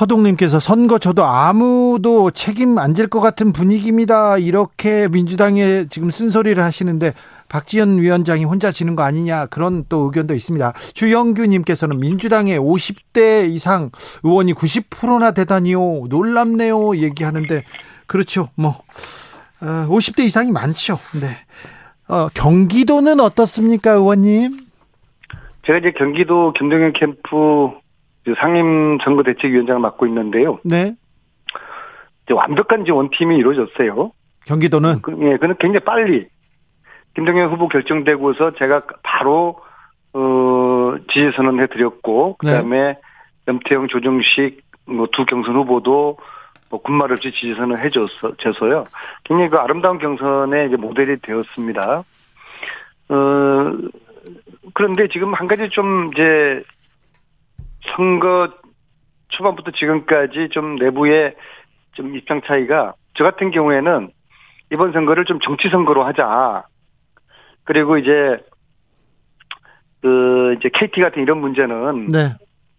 허동님께서 선거 저도 아무도 책임 안 질 것 같은 분위기입니다. 이렇게 민주당에 지금 쓴소리를 하시는데 박지원 위원장이 혼자 지는 거 아니냐 그런 또 의견도 있습니다. 주영규님께서는 민주당의 50대 이상 의원이 90%나 되다니요 놀랍네요 얘기하는데 그렇죠. 뭐 어, 50대 이상이 많죠. 네. 어, 경기도는 어떻습니까, 의원님? 제가 이제 경기도 김동현 캠프 상임 선거대책위원장을 맡고 있는데요. 네. 이제 완벽한 이제 원팀이 이루어졌어요. 경기도는 그, 예, 그는 굉장히 빨리 김동현 후보 결정되고서 제가 바로 어 지지 선언해 드렸고 그다음에 염태영 조정식 뭐 두 경선 후보도 뭐 군말 없이 지지 선언해 줬어 줘서요. 굉장히 그 아름다운 경선의 이제 모델이 되었습니다. 어 그런데 지금 한 가지 좀 이제 선거 초반부터 지금까지 좀 내부의 좀 입장 차이가 저 같은 경우에는 이번 선거를 좀 정치 선거로 하자. 그리고 이제 그 이제 KT 같은 이런 문제는 네.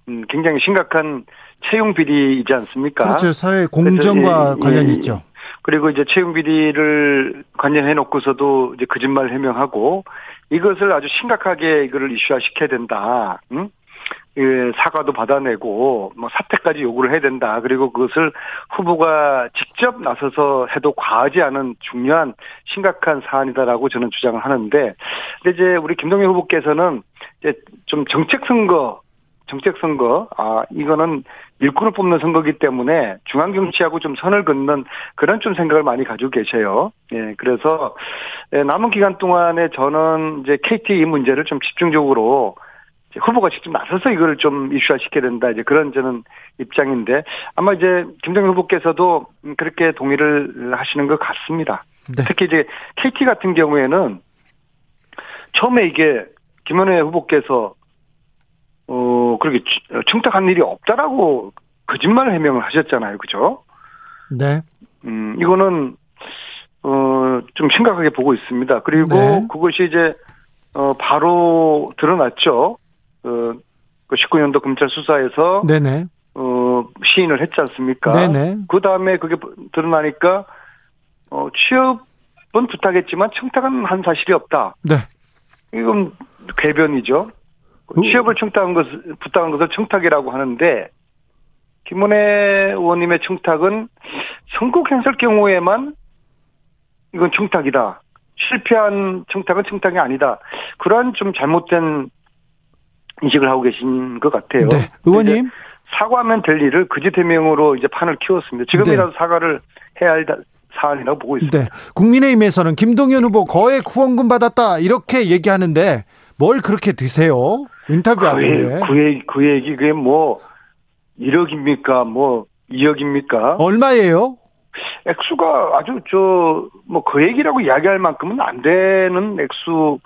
음, 굉장히 심각한 채용 비리이지 않습니까? 그렇죠. 사회 공정과 관련이 이- 있죠. 그리고 이제 채용 비리를 관련해 놓고서도 이제 거짓말 해명하고 이것을 아주 심각하게 이거를 이슈화 시켜야 된다. 응? 예, 사과도 받아내고 뭐 사퇴까지 요구를 해야 된다. 그리고 그것을 후보가 직접 나서서 해도 과하지 않은 중요한 심각한 사안이다라고 저는 주장을 하는데 근데 이제 우리 김동연 후보께서는 이제 좀 정책 선거 정책 선거 아 이거는 일꾼을 뽑는 선거기 때문에 중앙 정치하고 좀 선을 긋는 그런 좀 생각을 많이 가지고 계셔요. 예, 그래서 예, 남은 기간 동안에 저는 이제 KT 이 문제를 좀 집중적으로 후보가 직접 나서서 이걸 좀 이슈화 시켜야 된다. 이제 그런 저는 입장인데 아마 이제 김정일 후보께서도 음, 그렇게 동의를 하시는 것 같습니다. 네. 특히 이제 KT 같은 경우에는 처음에 이게 김현애 후보께서 어 그렇게 청탁한 일이 없다라고 거짓말 해명을 하셨잖아요, 그죠? 네. 음 이거는 어좀 심각하게 보고 있습니다. 그리고 네. 그것이 이제 어 바로 드러났죠. 어그 19년도 검찰 수사에서 네네. 어 시인을 했지 않습니까? 네네. 그 다음에 그게 드러나니까 어 취업은 부탁했지만 청탁은 한 사실이 없다. 네. 이건 궤변이죠. 그- 취업을 청탁한 것을 부탁한 것을 청탁이라고 하는데 김문혜 의원님의 청탁은 선거 행사할 경우에만 이건 청탁이다. 실패한 청탁은 청탁이 아니다. 그러한 좀 잘못된 인식을 하고 계신 것 같아요. 네. 의원님. 사과하면 될 일을 그짓 해명으로 이제 판을 키웠습니다. 지금이라도 사과를 해야 할 다- 사안이라고 보고 있습니다. 네. 국민의힘에서는 김동연 후보 거액 후원금 받았다 이렇게 얘기하는데 뭘 그렇게 드세요? 인터뷰 그, 그, 얘기, 그 얘기 그게 뭐 1억입니까? 뭐 2억입니까? 얼마예요? 액수가 아주 저 뭐 그 얘기라고 이야기할 만큼은 안 되는 액수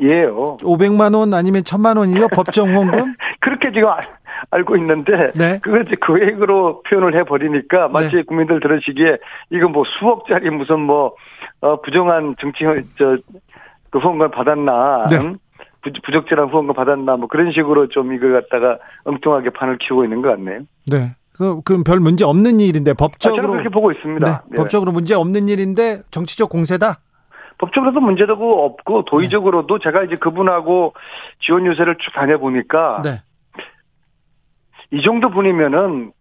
예요. 500만 원 아니면 1000만 원이요? 법정 후원금? 그렇게 지금 알- 알고 있는데 네. 그걸 이제 계획으로 표현을 해 버리니까 마치 국민들 들으시기에 이거 뭐 수억짜리 무슨 뭐 어, 부정한 정치 저그 후원금 받았나 네. 응? 부, 부적절한 후원금 받았나 뭐 그런 식으로 좀 이걸 갖다가 엉뚱하게 판을 키우고 있는 것 같네요. 네. 그, 그럼 별 문제 없는 일인데 아, 저는 법적으로 그렇게 보고 있습니다. 네, 네. 법적으로 문제 없는 일인데 정치적 공세다. 법적으로도 문제도 없고 도의적으로도 제가 이제 그분하고 지원 유세를 쭉 다녀보니까 네. 이 정도 분이면은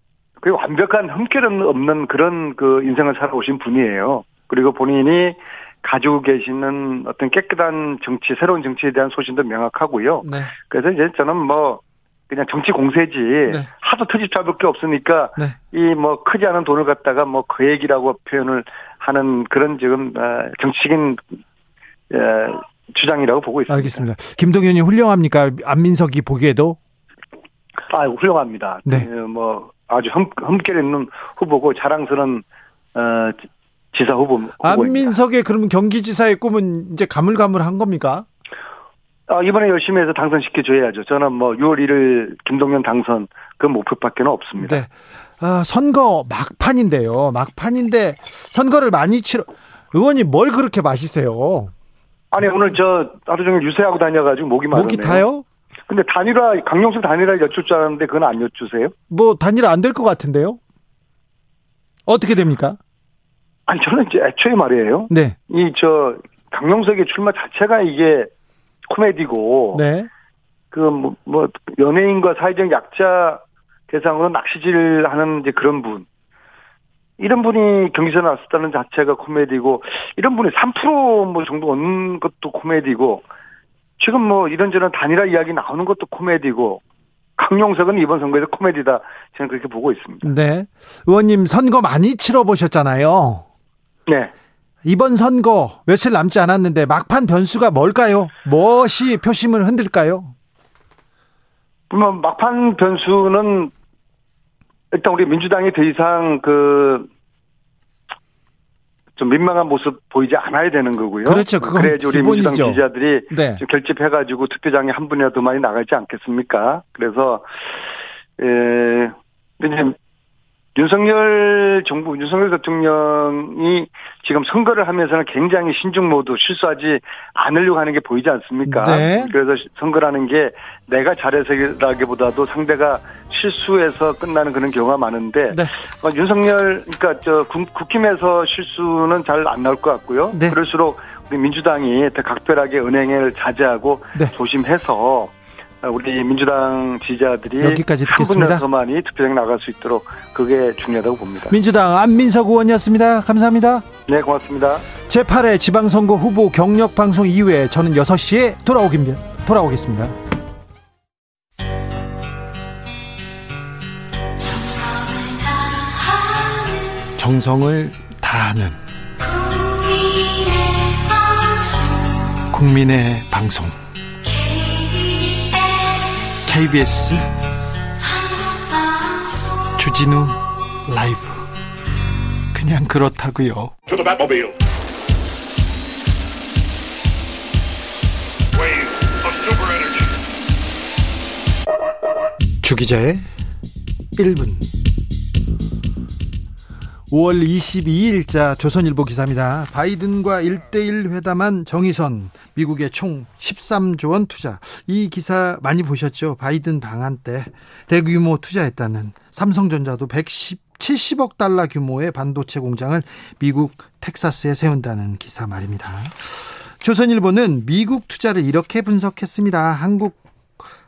그 완벽한 흠결 없는 그런 그 인생을 살아오신 분이에요. 그리고 본인이 가지고 계시는 어떤 깨끗한 정치, 새로운 정치에 대한 소신도 명확하고요. 네. 그래서 이제 저는 뭐 그냥 정치 공세지 네. 하도 트집 잡을 게 없으니까 네. 이뭐 크지 않은 돈을 갖다가 뭐 그 얘기라고 표현을 하는 그런 지금 어, 정치적인 어, 주장이라고 보고 있습니다. 알겠습니다. 김동연이 훌륭합니까? 안민석이 보기에도 아, 훌륭합니다. 네. 그, 뭐 아주 흠, 흠결 있는 후보고 자랑스러운 어, 지- 지사 후보. 후보입니다. 안민석의 그러면 경기지사의 꿈은 이제 가물가물한 겁니까? 아, 이번에 열심히 해서 당선시켜 줘야죠. 저는 뭐 6월 1일 김동연 당선 그 목표밖에 는 없습니다. 네. 아, 선거 막판인데요. 막판인데 선거를 많이 치러 의원님 뭘 그렇게 마시세요? 아니 오늘 저 하루 종일 유세하고 다녀가지고 목이 마르네요. 목이 타요? 근데 단일화 강용수 단일화 여쭐 줄 알았는데 그건 안 여쭈세요? 뭐 단일 안될 것 같은데요? 어떻게 됩니까? 아니 저는 이제 애초에 말이에요. 네. 이 저 강용석의 출마 자체가 이게 코미디고 네. 그뭐 뭐 연예인과 사회적 약자 대상으로 낚시질 하는 이제 그런 분 이런 분이 경기선에 나섰다는 자체가 코미디고 이런 분이 3%뭐 정도 얻는 것도 코미디고 지금 뭐 이런저런 단일화 이야기 나오는 것도 코미디고 강용석은 이번 선거에서 코미디다 저는 그렇게 보고 있습니다. 네. 의원님 선거 많이 치러 보셨잖아요. 네. 이번 선거 며칠 남지 않았는데 막판 변수가 뭘까요? 무엇이 표심을 흔들까요? 뭐 막판 변수는 일단 우리 민주당이 더 이상 그 좀 민망한 모습 보이지 않아야 되는 거고요. 그렇죠. 그건 그래야지 우리 민주당 기본이죠. 지지자들이 네. 좀 결집해가지고 투표장에 한 분이라도 많이 나가지 않겠습니까? 그래서 에 이제 윤석열 정부, 윤석열 대통령이 지금 선거를 하면서는 굉장히 신중 모드 실수하지 않으려고 하는 게 보이지 않습니까? 네. 그래서 선거라는 게 내가 잘해서라기보다도 상대가 실수해서 끝나는 그런 경우가 많은데 네. 어, 윤석열 그러니까 저 국, 국힘에서 실수는 잘 안 나올 것 같고요. 네. 그럴수록 우리 민주당이 더 각별하게 은행을 자제하고 네. 조심해서 어, 우리 민주당 지지자들이 여기까지 한 듣겠습니다. 분에서만이 투표장에 나갈 수 있도록 그게 중요하다고 봅니다. 민주당 안민석 의원이었습니다. 감사합니다. 네, 고맙습니다. 제8회 지방선거 후보 경력 방송 이후에 저는 6시에 돌아오긴, 돌아오겠습니다. 정성을 다하는 국민의 방송 KBS 주진우 라이브. 그냥 그렇다고요. 주기자의 1분. 5월 22일자 조선일보 기사입니다. 바이든과 1대1 회담한 정의선 미국의 총 13조 원 투자. 이 기사 많이 보셨죠? 바이든 방한 때 대규모 투자했다는 삼성전자도 170억 달러 규모의 반도체 공장을 미국 텍사스에 세운다는 기사 말입니다. 조선일보는 미국 투자를 이렇게 분석했습니다. 한국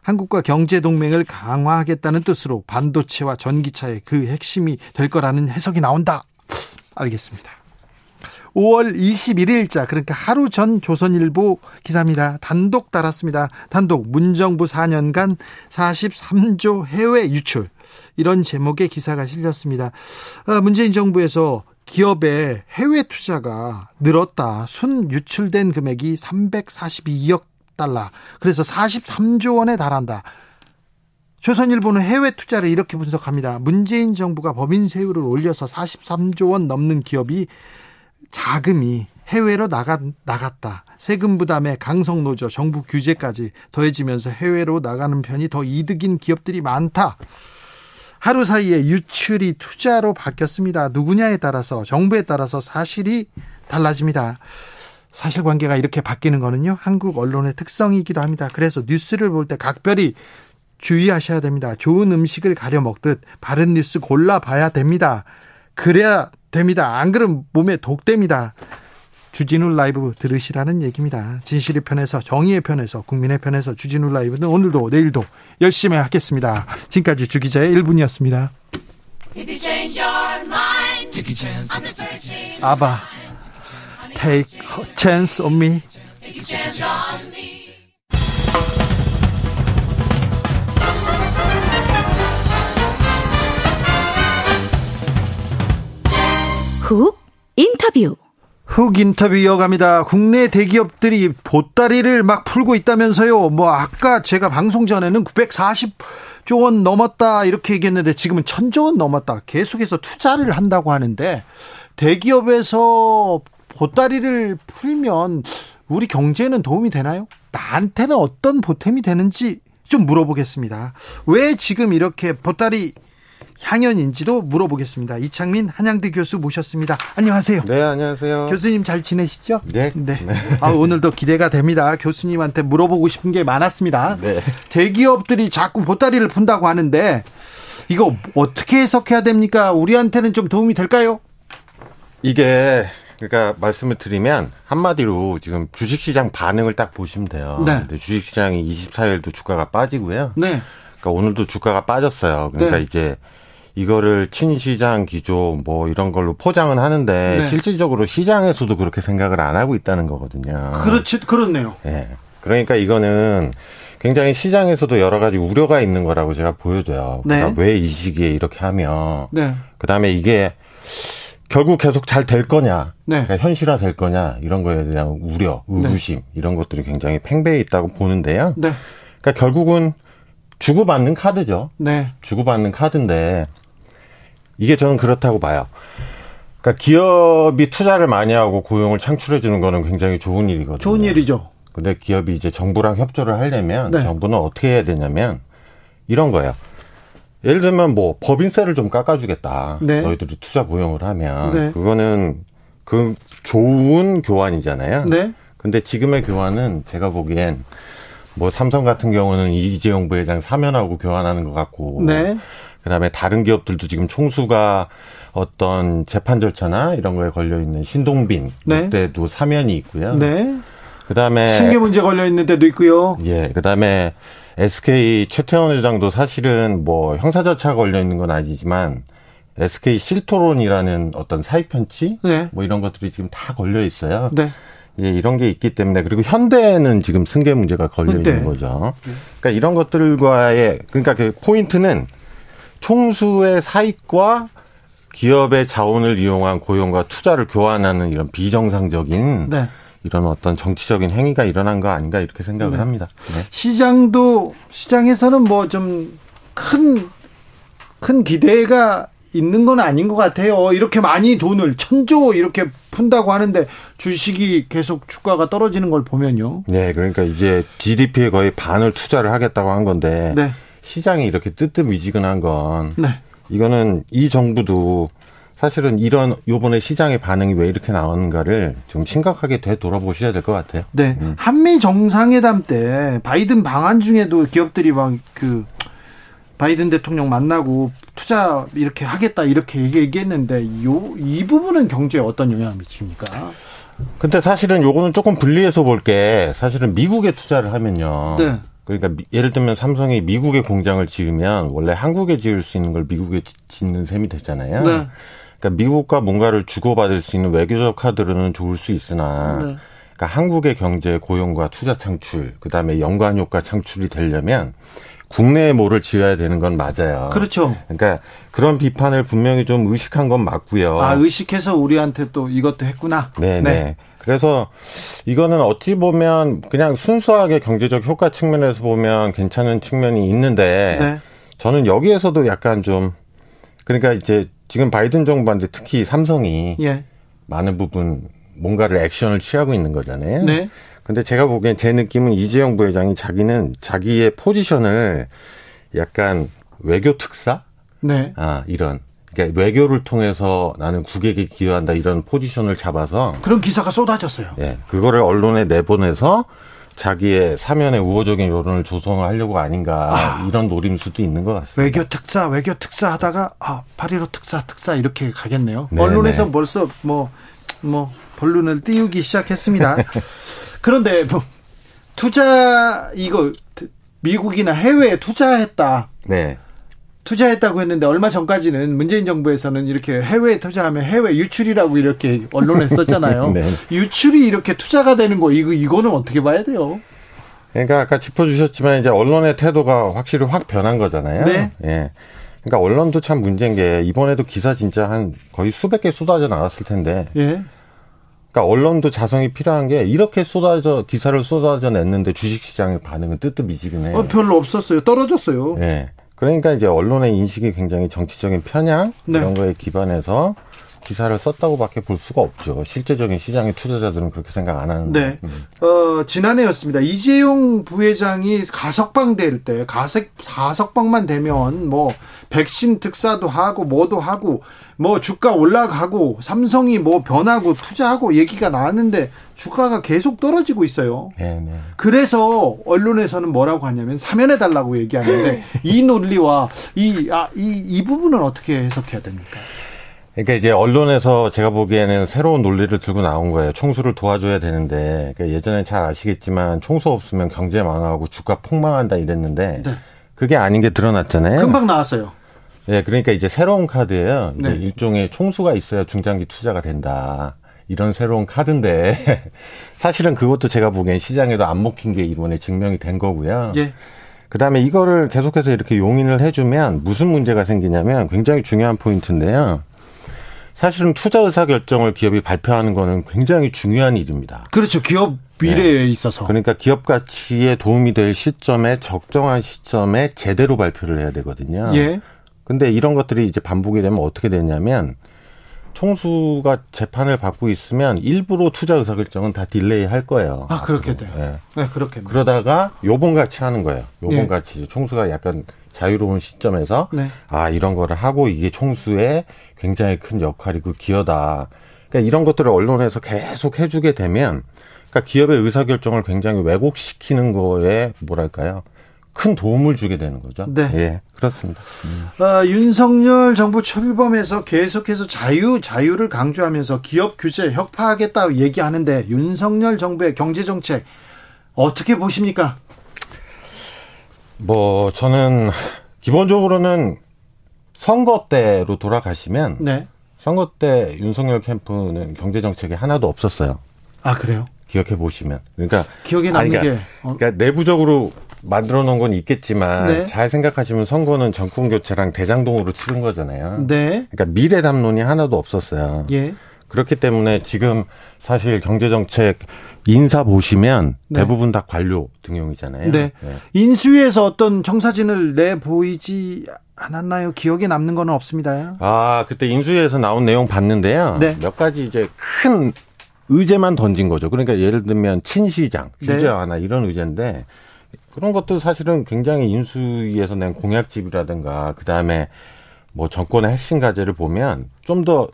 한국과 경제 동맹을 강화하겠다는 뜻으로 반도체와 전기차의 그 핵심이 될 거라는 해석이 나온다. 알겠습니다. 5월 21일자 그러니까 하루 전 조선일보 기사입니다. 단독 달았습니다. 단독 문정부 4년간 43조 해외 유출 이런 제목의 기사가 실렸습니다. 어, 문재인 정부에서 기업의 해외 투자가 늘었다. 순 유출된 금액이 342억 달러. 그래서 43조 원에 달한다. 조선일보는 해외 투자를 이렇게 분석합니다. 문재인 정부가 법인 세율을 올려서 43조 원 넘는 기업이 자금이 해외로 나가, 나갔다. 세금 부담에 강성 노조, 정부 규제까지 더해지면서 해외로 나가는 편이 더 이득인 기업들이 많다. 하루 사이에 유출이 투자로 바뀌었습니다. 누구냐에 따라서 정부에 따라서 사실이 달라집니다. 사실관계가 이렇게 바뀌는 거는요. 한국 언론의 특성이기도 합니다. 그래서 뉴스를 볼 때 각별히 주의하셔야 됩니다. 좋은 음식을 가려 먹듯 바른 뉴스 골라 봐야 됩니다. 그래야 됩니다. 안 그러면 몸에 독됩니다. 주진우 라이브 들으시라는 얘기입니다. 진실의 편에서 정의의 편에서 국민의 편에서 주진우 라이브는 오늘도 내일도 열심히 하겠습니다. 지금까지 주기자의 1분이었습니다. 아바 Take a chance on me. 훅 인터뷰. 훅 인터뷰 이어갑니다. 국내 대기업들이 보따리를 막 풀고 있다면서요. 뭐 아까 제가 방송 전에는 940조 원 넘었다 이렇게 얘기했는데 지금은 1000조 원 넘었다. 계속해서 투자를 한다고 하는데 대기업에서 보따리를 풀면 우리 경제에는 도움이 되나요? 나한테는 어떤 보탬이 되는지 좀 물어보겠습니다. 왜 지금 이렇게 보따리 향연인지도 물어보겠습니다. 이창민 한양대 교수 모셨습니다. 안녕하세요. 네, 안녕하세요. 교수님 잘 지내시죠? 네. 네. 아, 오늘도 기대가 됩니다. 교수님한테 물어보고 싶은 게 많았습니다. 네. 대기업들이 자꾸 보따리를 푼다고 하는데 이거 어떻게 해석해야 됩니까? 우리한테는 좀 도움이 될까요? 이게 그러니까 말씀을 드리면 한마디로 지금 주식시장 반응을 딱 보시면 돼요. 네. 근데 주식시장이 24일도 주가가 빠지고요. 네. 그러니까 오늘도 주가가 빠졌어요. 그러니까 네. 이제 이거를 친시장 기조 뭐 이런 걸로 포장은 하는데 네. 실질적으로 시장에서도 그렇게 생각을 안 하고 있다는 거거든요. 그렇지, 그렇네요. 예. 그러니까 이거는 굉장히 시장에서도 여러 가지 우려가 있는 거라고 제가 보여줘요. 네. 그러니까 왜이 시기에 이렇게 하면 네. 그다음에 이게 결국 계속 잘 될 거냐, 네. 그러니까 현실화 될 거냐 이런 거에 대한 우려, 의구심 이런 것들이 굉장히 팽배해 있다고 보는데요. 네. 그러니까 결국은 주고받는 카드죠. 네. 주고받는 카드인데 이게 저는 그렇다고 봐요. 그러니까 기업이 투자를 많이 하고 고용을 창출해 주는 거는 굉장히 좋은 일이거든요. 좋은 일이죠. 근데 기업이 이제 정부랑 협조를 하려면 네. 정부는 어떻게 해야 되냐면 이런 거예요. 예를 들면 뭐 법인세를 좀 깎아주겠다. 네. 너희들이 투자 고용을 하면 네. 그거는 그 좋은 교환이잖아요. 네. 근데 지금의 교환은 제가 보기엔 뭐 삼성 같은 경우는 이재용 부회장 사면하고 교환하는 것 같고 네. 그다음에 다른 기업들도 지금 총수가 어떤 재판 절차나 이런 거에 걸려 있는 신동빈 네. 그때도 사면이 있고요. 네. 그다음에 승계 문제 걸려 있는 데도 있고요. 예, 그다음에 SK 최태원 회장도 사실은 뭐 형사 절차 걸려 있는 건 아니지만 SK 실토론이라는 어떤 사익 편취 네. 뭐 이런 것들이 지금 다 걸려 있어요. 네. 예, 이런 게 있기 때문에 그리고 현대는 지금 승계 문제가 걸려 네. 있는 거죠. 그러니까 이런 것들과의 그러니까 그 포인트는 총수의 사익과 기업의 자원을 이용한 고용과 투자를 교환하는 이런 비정상적인 네. 이런 어떤 정치적인 행위가 일어난 거 아닌가 이렇게 생각을 네. 합니다. 네. 시장도 시장에서는 뭐 좀 큰큰 기대가 있는 건 아닌 것 같아요. 이렇게 많이 돈을 천조 이렇게 푼다고 하는데 주식이 계속 주가가 떨어지는 걸 보면요. 네, 그러니까 이제 GDP의 거의 반을 투자를 하겠다고 한 건데 네. 시장이 이렇게 뜨뜻미지근한 건 네. 이거는 이 정부도 사실은 이런 요번에 시장의 반응이 왜 이렇게 나오는가를 좀 심각하게 되돌아보셔야 될 것 같아요. 네. 음. 한미 정상회담 때 바이든 방한 중에도 기업들이 막 그 바이든 대통령 만나고 투자 이렇게 하겠다 이렇게 얘기- 얘기했는데 요 이 부분은 경제에 어떤 영향을 미칩니까? 근데 사실은 요거는 조금 분리해서 볼 게 사실은 미국에 투자를 하면요. 네. 그러니까 미- 예를 들면 삼성이 미국에 공장을 지으면 원래 한국에 지을 수 있는 걸 미국에 지- 짓는 셈이 되잖아요. 네. 그러니까 미국과 뭔가를 주고받을 수 있는 외교적 카드로는 좋을 수 있으나 네. 그러니까 한국의 경제 고용과 투자 창출, 그다음에 연관 효과 창출이 되려면 국내에 뭐를 지어야 되는 건 맞아요. 그렇죠. 그러니까 그런 비판을 분명히 좀 의식한 건 맞고요. 아, 의식해서 우리한테 또 이것도 했구나. 네, 네. 그래서 이거는 어찌 보면 그냥 순수하게 경제적 효과 측면에서 보면 괜찮은 측면이 있는데 네. 저는 여기에서도 약간 좀 그러니까 이제 지금 바이든 정부한테 특히 삼성이 예. 많은 부분 뭔가를 액션을 취하고 있는 거잖아요. 네. 근데 제가 보기엔 제 느낌은 이재용 부회장이 자기는 자기의 포지션을 약간 외교 특사? 네. 아, 이런. 그러니까 외교를 통해서 나는 국익에 기여한다 이런 포지션을 잡아서 그런 기사가 쏟아졌어요. 예, 그거를 언론에 내보내서 자기의 사면의 우호적인 여론을 조성하려고 아닌가 이런 노림수도 있는 것 같습니다. 외교 특사, 외교 특사 하다가 아, 8.15 특사, 특사 이렇게 가겠네요. 네, 언론에서 네. 벌써 뭐, 뭐, 본론을 띄우기 시작했습니다. 그런데 뭐, 투자, 이거, 미국이나 해외에 투자했다. 네. 투자했다고 했는데 얼마 전까지는 문재인 정부에서는 이렇게 해외에 투자하면 해외 유출이라고 이렇게 언론에 썼잖아요. 네. 유출이 이렇게 투자가 되는 거 이거 이거는 어떻게 봐야 돼요? 그러니까 아까 짚어주셨지만 이제 언론의 태도가 확실히 확 변한 거잖아요. 네. 예. 그러니까 언론도 참 문제인 게 이번에도 기사 진짜 한 거의 수백 개 쏟아져 나왔을 텐데 예. 그러니까 언론도 자성이 필요한 게 이렇게 쏟아져 기사를 쏟아져 냈는데 주식시장의 반응은 뜨뜻미지근해요. 어, 별로 없었어요. 떨어졌어요. 예. 그러니까 이제 언론의 인식이 굉장히 정치적인 편향 네. 이런 거에 기반해서 기사를 썼다고밖에 볼 수가 없죠. 실제적인 시장의 투자자들은 그렇게 생각 안 하는데. 네. 어, 지난해였습니다. 이재용 부회장이 가석방 될 때, 가석, 가석방만 되면 뭐, 백신 특사도 하고, 뭐도 하고, 뭐, 주가 올라가고, 삼성이 뭐 변하고, 투자하고 얘기가 나왔는데, 주가가 계속 떨어지고 있어요. 네, 네. 그래서 언론에서는 뭐라고 하냐면 사면해 달라고 얘기하는데, 이 논리와 이, 아, 이, 이 부분은 어떻게 해석해야 됩니까? 그러니까 이제 언론에서 제가 보기에는 새로운 논리를 들고 나온 거예요. 총수를 도와줘야 되는데 그러니까 예전에 잘 아시겠지만 총수 없으면 경제 망하고 주가 폭망한다 이랬는데 네. 그게 아닌 게 드러났잖아요. 금방 나왔어요. 예, 그러니까 이제 새로운 카드예요. 이제 네. 일종의 총수가 있어야 중장기 투자가 된다. 이런 새로운 카드인데 사실은 그것도 제가 보기엔 시장에도 안 먹힌 게 이번에 증명이 된 거고요. 예. 그다음에 이거를 계속해서 이렇게 용인을 해주면 무슨 문제가 생기냐면 굉장히 중요한 포인트인데요. 사실은 투자 의사 결정을 기업이 발표하는 거는 굉장히 중요한 일입니다. 그렇죠. 기업 미래에 있어서. 그러니까 기업 가치에 도움이 될 시점에 적정한 시점에 제대로 발표를 해야 되거든요. 예. 근데 이런 것들이 이제 반복이 되면 어떻게 되냐면 총수가 재판을 받고 있으면 일부러 투자 의사 결정은 다 delay 할 거예요. 아, 그렇게 돼요. 예. 네, 그렇겠네요. 그러다가 요번 같이 하는 거예요. 요번 예. 같이 총수가 약간 자유로운 시점에서 네. 아 이런 거를 하고 이게 총수의 굉장히 큰 역할이고 기여다. 그러니까 이런 것들을 언론에서 계속 해 주게 되면 그러니까 기업의 의사 결정을 굉장히 왜곡시키는 거에 뭐랄까요 큰 도움을 주게 되는 거죠. 네. 예, 그렇습니다. 어, 윤석열 정부 출범해서 계속해서 자유 자유를 강조하면서 기업 규제 혁파하겠다 얘기하는데 윤석열 정부의 경제 정책 어떻게 보십니까? 뭐 저는 기본적으로는 선거 때로 돌아가시면 네. 선거 때 윤석열 캠프는 경제 정책이 하나도 없었어요. 아 그래요? 기억해 보시면 그러니까 기억에 남는 아니, 그러니까, 게 어, 그러니까 내부적으로 만들어 놓은 건 있겠지만 네. 잘 생각하시면 선거는 정권 교체랑 대장동으로 치른 거잖아요. 네. 그러니까 미래 담론이 하나도 없었어요. 예. 그렇기 때문에 지금 사실 경제 정책 인사 보시면 네. 대부분 다 관료 등용이잖아요. 네. 네. 인수위에서 어떤 청사진을 내 보이지 않았나요? 기억에 남는 거는 없습니다. 아, 그때 인수위에서 나온 내용 봤는데요. 네. 몇 가지 이제 큰 의제만 던진 거죠. 그러니까 예를 들면 친시장, 규제 네. 완화 이런 의제인데 그런 것도 사실은 굉장히 인수위에서 낸 공약집이라든가 그다음에 뭐 정권의 핵심 과제를 보면 좀 더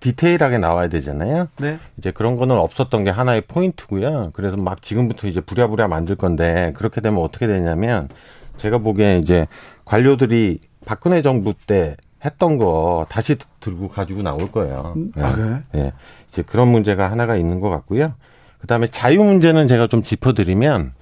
디테일하게 나와야 되잖아요. 네. 이제 그런 거는 없었던 게 하나의 포인트고요. 그래서 막 지금부터 이제 부랴부랴 만들 건데 그렇게 되면 어떻게 되냐면 제가 보기엔 이제 관료들이 박근혜 정부 때 했던 거 다시 들고 가지고 나올 거예요. 아, 그래? 예. 이제 그런 문제가 하나가 있는 것 같고요. 그다음에 자유 문제는 제가 좀 짚어드리면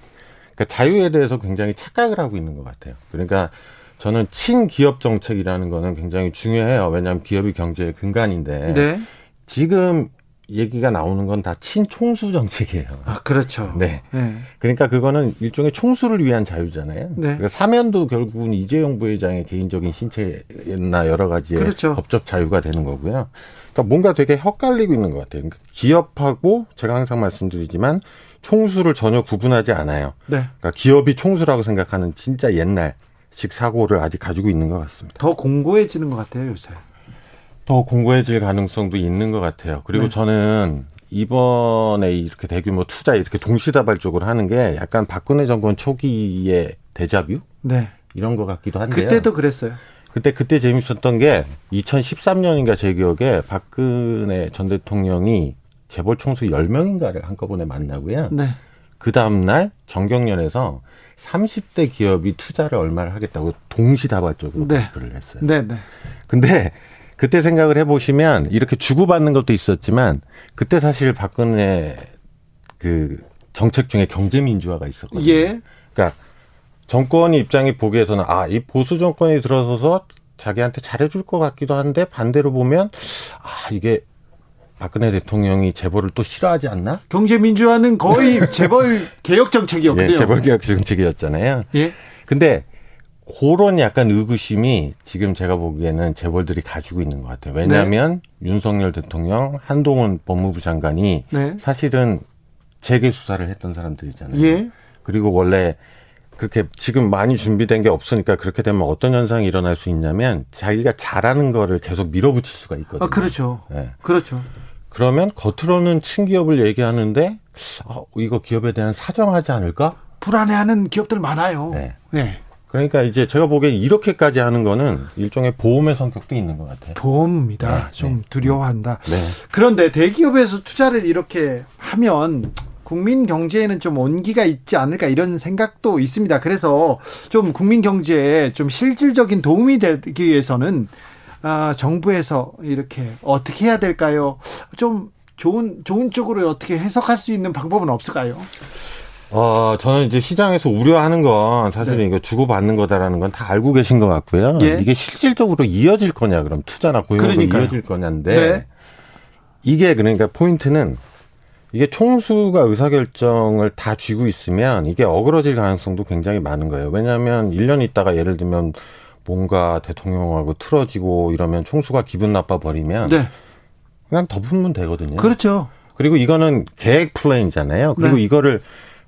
그러니까 자유에 대해서 굉장히 착각을 하고 있는 것 같아요. 그러니까 저는 친기업 정책이라는 거는 굉장히 중요해요. 왜냐하면 기업이 경제의 근간인데 네. 지금 얘기가 나오는 건 다 친총수 정책이에요. 아, 그렇죠. 네. 네. 그러니까 그거는 일종의 총수를 위한 자유잖아요. 네. 그러니까 사면도 결국은 이재용 부회장의 개인적인 신체나 여러 가지의 그렇죠. 법적 자유가 되는 거고요. 그러니까 뭔가 되게 헛갈리고 있는 것 같아요. 그러니까 기업하고 제가 항상 말씀드리지만 총수를 전혀 구분하지 않아요. 네. 그러니까 기업이 총수라고 생각하는 진짜 옛날식 사고를 아직 가지고 있는 것 같습니다. 더 공고해지는 것 같아요, 요새. 더 공고해질 가능성도 있는 것 같아요. 그리고 네. 저는 이번에 이렇게 대규모 투자 이렇게 동시다발적으로 하는 게 약간 박근혜 정권 초기의 데자뷰 네. 이런 것 같기도 한데요. 그때도 그랬어요. 그때 그때 재밌었던 게 2013년인가 제 기억에 박근혜 전 대통령이 재벌 총수 10명인가를 한꺼번에 만나고요. 네. 그 다음날 정경련에서 30대 기업이 투자를 얼마를 하겠다고 동시다발적으로 네. 발표를 했어요. 네, 네. 근데 그때 생각을 해보시면 이렇게 주고받는 것도 있었지만 그때 사실 박근혜 그 정책 중에 경제민주화가 있었거든요. 예. 그러니까 정권의 입장이 보기에서는 아, 이 보수 정권이 들어서서 자기한테 잘해줄 것 같기도 한데 반대로 보면 아, 이게 박근혜 대통령이 재벌을 또 싫어하지 않나? 경제 민주화는 거의 재벌 개혁 정책이었거든요. 예, 재벌 개혁 정책이었잖아요. 예. 근데 그런 약간 의구심이 지금 제가 보기에는 재벌들이 가지고 있는 것 같아요. 왜냐하면 윤석열 대통령, 한동훈 법무부 장관이 네. 사실은 재계 수사를 했던 사람들이잖아요. 예. 그리고 원래 그렇게 지금 많이 준비된 게 없으니까 그렇게 되면 어떤 현상이 일어날 수 있냐면 자기가 잘하는 거를 계속 밀어붙일 수가 있거든요. 아, 그렇죠. 예. 그렇죠. 그러면 겉으로는 친기업을 얘기하는데 어, 이거 기업에 대한 사정하지 않을까? 불안해하는 기업들 많아요. 네. 네. 그러니까 이제 제가 보기엔 이렇게까지 하는 거는 일종의 보험의 성격도 있는 것 같아요. 보험입니다. 네, 좀 네. 두려워한다. 네. 그런데 대기업에서 투자를 이렇게 하면 국민 경제에는 좀 온기가 있지 않을까 이런 생각도 있습니다. 그래서 좀 국민 경제에 좀 실질적인 도움이 되기 위해서는 아, 정부에서 이렇게 어떻게 해야 될까요? 좀 좋은 좋은 쪽으로 어떻게 해석할 수 있는 방법은 없을까요? 어, 저는 이제 시장에서 우려하는 건 사실은 네. 이거 주고받는 거다라는 건 다 알고 계신 것 같고요. 예. 이게 실질적으로 이어질 거냐, 그럼 투자나 고용으로 그러니까요. 이어질 거냐인데 네. 이게 그러니까 포인트는 이게 총수가 의사결정을 다 쥐고 있으면 이게 어그러질 가능성도 굉장히 많은 거예요. 왜냐하면 1년 있다가 예를 들면 뭔가 대통령하고 틀어지고 이러면 총수가 기분 나빠 버리면 네. 그냥 덮으면 되거든요. 그렇죠. 그리고 이거는 계획 플랜이잖아요. 그리고 네. 이거를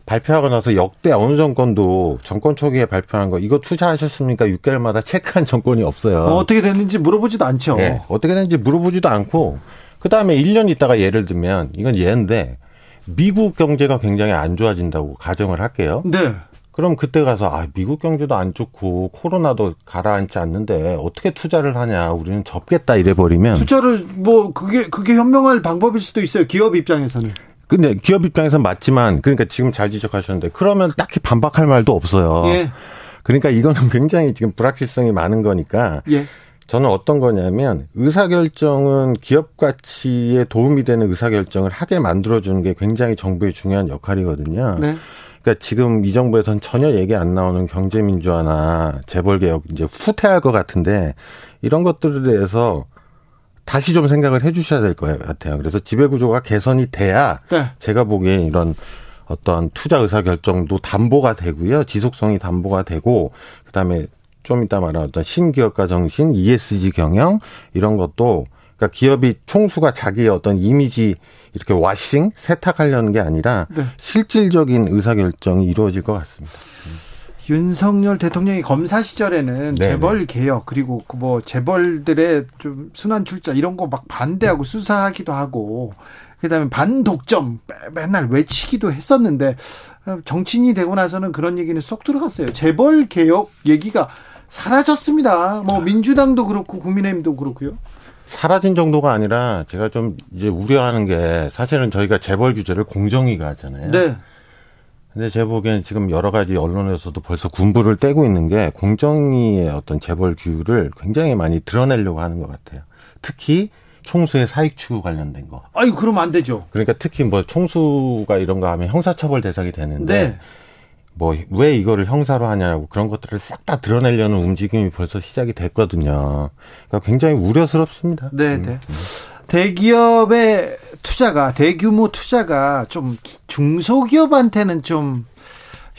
발표하고 나서 역대 어느 정권도 정권 초기에 발표한 거 이거 투자하셨습니까? 6개월마다 체크한 정권이 없어요. 어, 어떻게 됐는지 물어보지도 않죠. 예, 어떻게 되는지 물어보지도 않고 그 다음에 1년 있다가 예를 들면 이건 예인데 미국 경제가 굉장히 안 좋아진다고 가정을 할게요. 네. 그럼 그때 가서 아 미국 경제도 안 좋고 코로나도 가라앉지 않는데 어떻게 투자를 하냐 우리는 접겠다 이래 버리면 투자를 뭐 그게 그게 현명할 방법일 수도 있어요. 기업 입장에서는. 근데 기업 입장에서는 맞지만 그러니까 지금 잘 지적하셨는데 그러면 딱히 반박할 말도 없어요. 예. 그러니까 이거는 굉장히 지금 불확실성이 많은 거니까 예. 저는 어떤 거냐면 의사결정은 기업 가치에 도움이 되는 의사결정을 하게 만들어주는 게 굉장히 정부의 중요한 역할이거든요. 네. 그러니까 지금 이 정부에선 전혀 얘기 안 나오는 경제민주화나 재벌개혁 이제 후퇴할 것 같은데 이런 것들에 대해서 다시 좀 생각을 해 주셔야 될 것 같아요. 그래서 지배구조가 개선이 돼야 네. 제가 보기엔 이런 어떤 투자 의사 결정도 담보가 되고요. 지속성이 담보가 되고 그다음에 좀 이따 말한 어떤 신기업가 정신, ESG 경영 이런 것도 그러니까 기업이 총수가 자기의 어떤 이미지 이렇게 와싱 세탁하려는 게 아니라 네. 실질적인 의사 결정이 이루어질 것 같습니다. 윤석열 대통령이 검사 시절에는 네네. 재벌 개혁 그리고 그뭐 재벌들의 좀 순환 출자 이런 거 막 반대하고 수사하기도 하고 그다음에 반독점 매- 맨날 외치기도 했었는데 어, 정치인이 되고 나서는 그런 얘기는 쏙 들어갔어요. 재벌 개혁 얘기가 사라졌습니다. 뭐 민주당도 그렇고 국민의힘도 그렇고요. 사라진 정도가 아니라 제가 좀 이제 우려하는 게 사실은 저희가 재벌 규제를 공정위가 하잖아요. 네. 근데 제가 보기엔 지금 여러 가지 언론에서도 벌써 군부를 떼고 있는 게 공정위의 어떤 재벌 규율을 굉장히 많이 드러내려고 하는 것 같아요. 특히 총수의 사익 추구 관련된 거. 아유 그러면 안 되죠. 그러니까 특히 뭐 총수가 이런 거 하면 형사처벌 대상이 되는데 네. 뭐 왜 이거를 형사로 하냐고 그런 것들을 싹 다 드러내려는 움직임이 벌써 시작이 됐거든요. 그러니까 굉장히 우려스럽습니다. 네, 음. 네. 대기업의 투자가 대규모 투자가 좀 기- 중소기업한테는 좀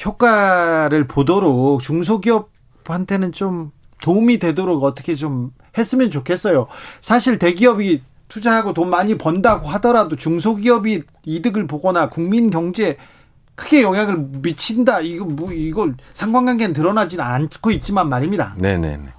효과를 보도록 중소기업한테는 좀 도움이 되도록 어떻게 좀 했으면 좋겠어요. 사실 대기업이 투자하고 돈 많이 번다고 하더라도 중소기업이 이득을 보거나 국민 경제에 크게 영향을 미친다. 이거 뭐 이걸 상관관계는 드러나지는 않고 있지만 말입니다. 네네네.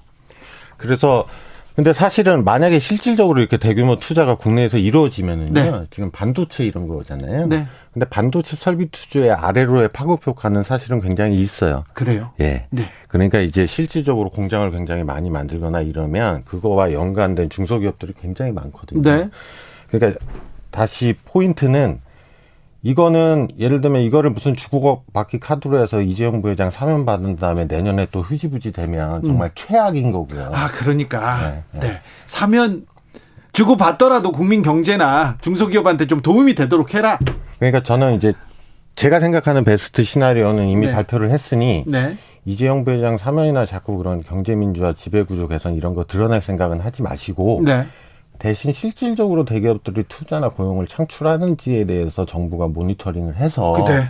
그래서 근데 사실은 만약에 실질적으로 이렇게 대규모 투자가 국내에서 이루어지면은요. 네. 지금 반도체 이런 거잖아요. 네. 근데 반도체 설비 투자의 아래로의 파급 효과는 사실은 굉장히 있어요. 그래요. 예. 네. 그러니까 이제 실질적으로 공장을 굉장히 많이 만들거나 이러면 그거와 연관된 중소기업들이 굉장히 많거든요. 네. 그러니까 다시 포인트는 이거는 예를 들면 이거를 무슨 주고받기 카드로 해서 이재용 부회장 사면 받은 다음에 내년에 또 흐지부지 되면 정말 최악인 거고요. 음. 아, 그러니까. 네, 네. 네. 사면 주고 받더라도 국민 경제나 중소기업한테 좀 도움이 되도록 해라. 그러니까 저는 이제 제가 생각하는 베스트 시나리오는 이미 네. 발표를 했으니 네. 이재용 부회장 사면이나 자꾸 그런 경제민주화 지배구조 개선 이런 거 드러낼 생각은 하지 마시고 네. 대신 실질적으로 대기업들이 투자나 고용을 창출하는지에 대해서 정부가 모니터링을 해서 그때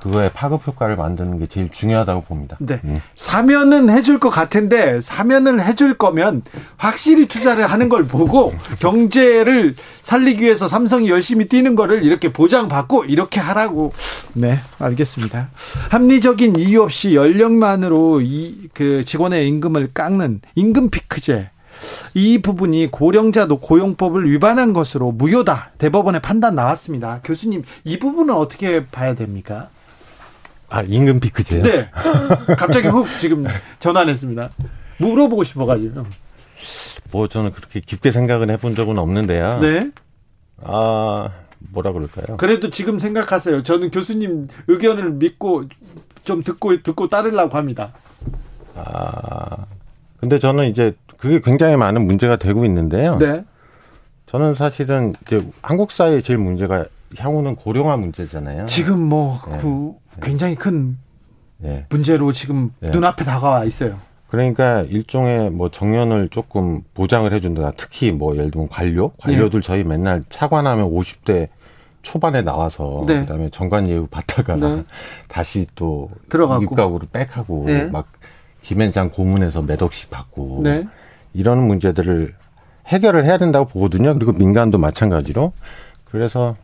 그거에 파급 효과를 만드는 게 제일 중요하다고 봅니다. 네. 음. 사면은 해줄 것 같은데 사면을 해줄 거면 확실히 투자를 하는 걸 보고 경제를 살리기 위해서 삼성이 열심히 뛰는 거를 이렇게 보장받고 이렇게 하라고. 네, 알겠습니다. 합리적인 이유 없이 연령만으로 이 그 직원의 임금을 깎는 임금 피크제. 이 부분이 고령자 고용법을 위반한 것으로 무효다. 대법원의 판단 나왔습니다. 교수님, 이 부분은 어떻게 봐야 됩니까? 아 임금 피크제요? 네. 갑자기 훅 지금 전환했습니다. 물어보고 싶어가지고. 뭐 저는 그렇게 깊게 생각은 해본 적은 없는데요. 네. 아 뭐라 그럴까요? 그래도 지금 생각하세요. 저는 교수님 의견을 믿고 좀 듣고 듣고 따르려고 합니다. 아 근데 저는 이제 그게 굉장히 많은 문제가 되고 있는데요. 네. 저는 사실은 이제 한국 사회의 제일 문제가 향후는 고령화 문제잖아요. 지금 뭐 네. 그 굉장히 큰 예. 문제로 지금 네. 눈앞에 다가와 있어요. 그러니까 일종의 뭐 정년을 조금 보장을 해준다. 특히 뭐 예를 들면 관료, 관료들 저희 맨날 차관하면 50대 초반에 나와서 네. 그다음에 정관 예우 받다가 네. 다시 또 들어가고. 입각으로 백하고 네. 막 김앤장 고문에서 몇 억씩 받고 네. 이런 문제들을 해결을 해야 된다고 보거든요. 그리고 민간도 마찬가지로. 그래서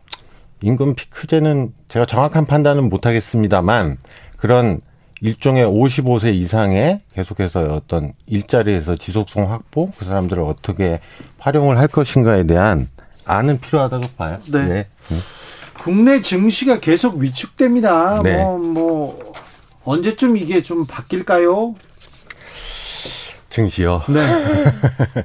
임금 피크제는 제가 정확한 판단은 못 하겠습니다만 그런 일종의 55세 이상의 계속해서 어떤 일자리에서 지속성 확보 그 사람들을 어떻게 활용을 할 것인가에 대한 안은 필요하다고 봐요. 네. 국내 증시가 계속 위축됩니다. 네. 뭐, 뭐, 언제쯤 이게 좀 바뀔까요? 증시요. 네.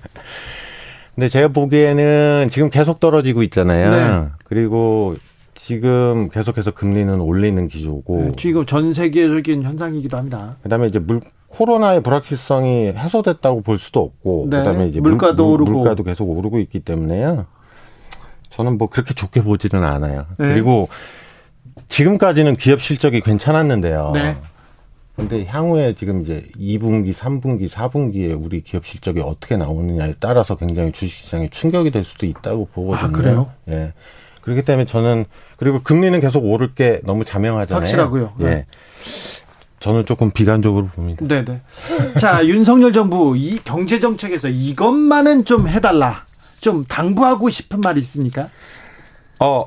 근데 제가 보기에는 지금 계속 떨어지고 있잖아요. 네. 그리고 지금 계속해서 금리는 올리는 기조고. 네, 지금 전 세계적인 현상이기도 합니다. 그다음에 이제 물 코로나의 불확실성이 해소됐다고 볼 수도 없고 네. 그다음에 이제 물가도 물, 오르고. 물가도 계속 오르고 있기 때문에요. 저는 뭐 그렇게 좋게 보지는 않아요. 네. 그리고 지금까지는 기업 실적이 괜찮았는데요. 네. 근데 향후에 지금 이제 2분기, 3분기, 4분기에 우리 기업 실적이 어떻게 나오느냐에 따라서 굉장히 주식시장에 충격이 될 수도 있다고 보거든요. 아, 그래요? 예. 그렇기 때문에 저는 그리고 금리는 계속 오를 게 너무 자명하잖아요. 확실하고요. 예. 네. 저는 조금 비관적으로 봅니다. 네네. 자, 윤석열 정부 이 경제 정책에서 이것만은 좀 해달라. 좀 당부하고 싶은 말이 있습니까? 어,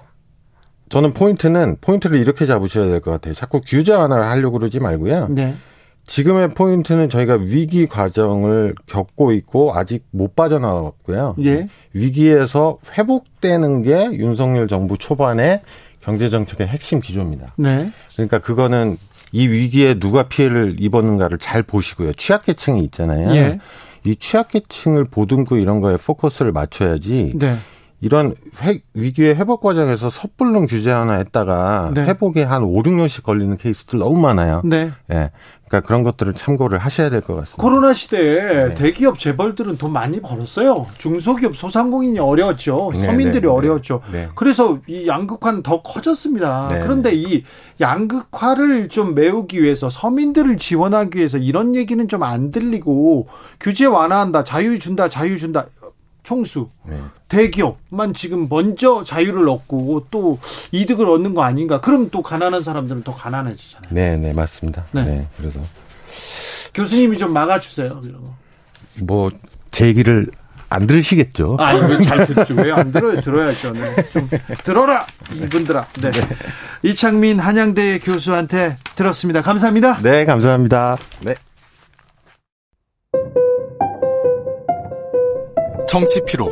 저는 포인트는 포인트를 이렇게 잡으셔야 될 것 같아요. 자꾸 규제 하나 하려고 그러지 말고요. 네. 지금의 포인트는 저희가 위기 과정을 겪고 있고 아직 못 빠져나왔고요. 예. 위기에서 회복되는 게 윤석열 정부 초반에 경제 정책의 핵심 기조입니다. 네. 그러니까 그거는 이 위기에 누가 피해를 입었는가를 잘 보시고요. 취약계층이 있잖아요. 예. 이 취약계층을 보듬고 이런 거에 포커스를 맞춰야지 네. 이런 회- 위기의 회복 과정에서 섣불른 규제 하나 했다가 네. 회복에 한 5, 6년씩 걸리는 케이스들 너무 많아요. 네. 예. 그러니까 그런 것들을 참고를 하셔야 될 것 같습니다. 코로나 시대에 네. 대기업 재벌들은 돈 많이 벌었어요. 중소기업 소상공인이 어려웠죠. 네, 서민들이 네, 네. 어려웠죠. 네. 그래서 이 양극화는 더 커졌습니다. 네, 그런데 이 양극화를 좀 메우기 위해서 서민들을 지원하기 위해서 이런 얘기는 좀 안 들리고 규제 완화한다, 자유 준다, 자유 준다. 총수 네. 대기업만 지금 먼저 자유를 얻고 또 이득을 얻는 거 아닌가? 그럼 또 가난한 사람들은 더 가난해지잖아요. 네, 네, 맞습니다. 네. 네. 그래서 교수님이 좀 막아주세요. 이런 거. 뭐제 얘기를 안 들으시겠죠? 아니 왜잘 듣죠? 왜안 들어요? 들어야죠. 네. 좀 들어라 이분들아. 네. 이창민 한양대 교수한테 들었습니다. 감사합니다. 네, 감사합니다. 네. 정치 피로,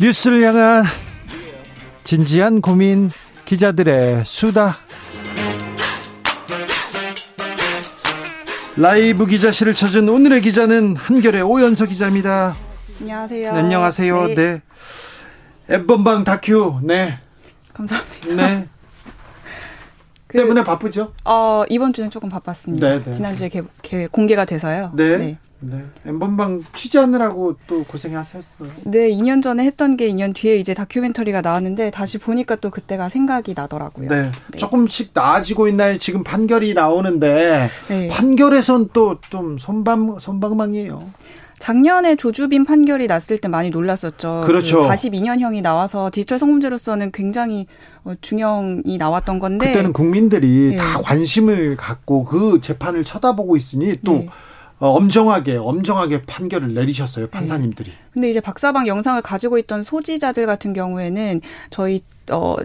뉴스를 향한 진지한 고민 기자들의 수다. 라이브 기자실을 찾은 오늘의 기자는 한결의 오연서 기자입니다. 안녕하세요. 네, 안녕하세요. 네, 네. 엠번방 다큐. 네. 감사합니다. 네. 그, 때문에 바쁘죠? 어, 이번 주는 조금 바빴습니다. 네, 네. 지난주에 개, 개- 공개가 돼서요. 네. 네. 네. 엠번방 취재하느라고 또 고생하셨어요. 네, 2년 전에 했던 게 2년 뒤에 이제 다큐멘터리가 나왔는데 다시 보니까 또 그때가 생각이 나더라고요. 네. 네. 조금씩 나아지고 있나요? 지금 판결이 나오는데 네. 판결에선 또 좀 손방 손방망이에요. 작년에 조주빈 판결이 났을 때 많이 놀랐었죠. 그렇죠. 42년형이 나와서 디지털 성범죄로서는 굉장히 어, 중형이 나왔던 건데 그때는 국민들이 네. 다 관심을 갖고 그 재판을 쳐다보고 있으니 또 네. 어, 엄정하게 엄정하게 판결을 내리셨어요 판사님들이. 근데 이제 박사방 영상을 가지고 있던 소지자들 같은 경우에는 저희 어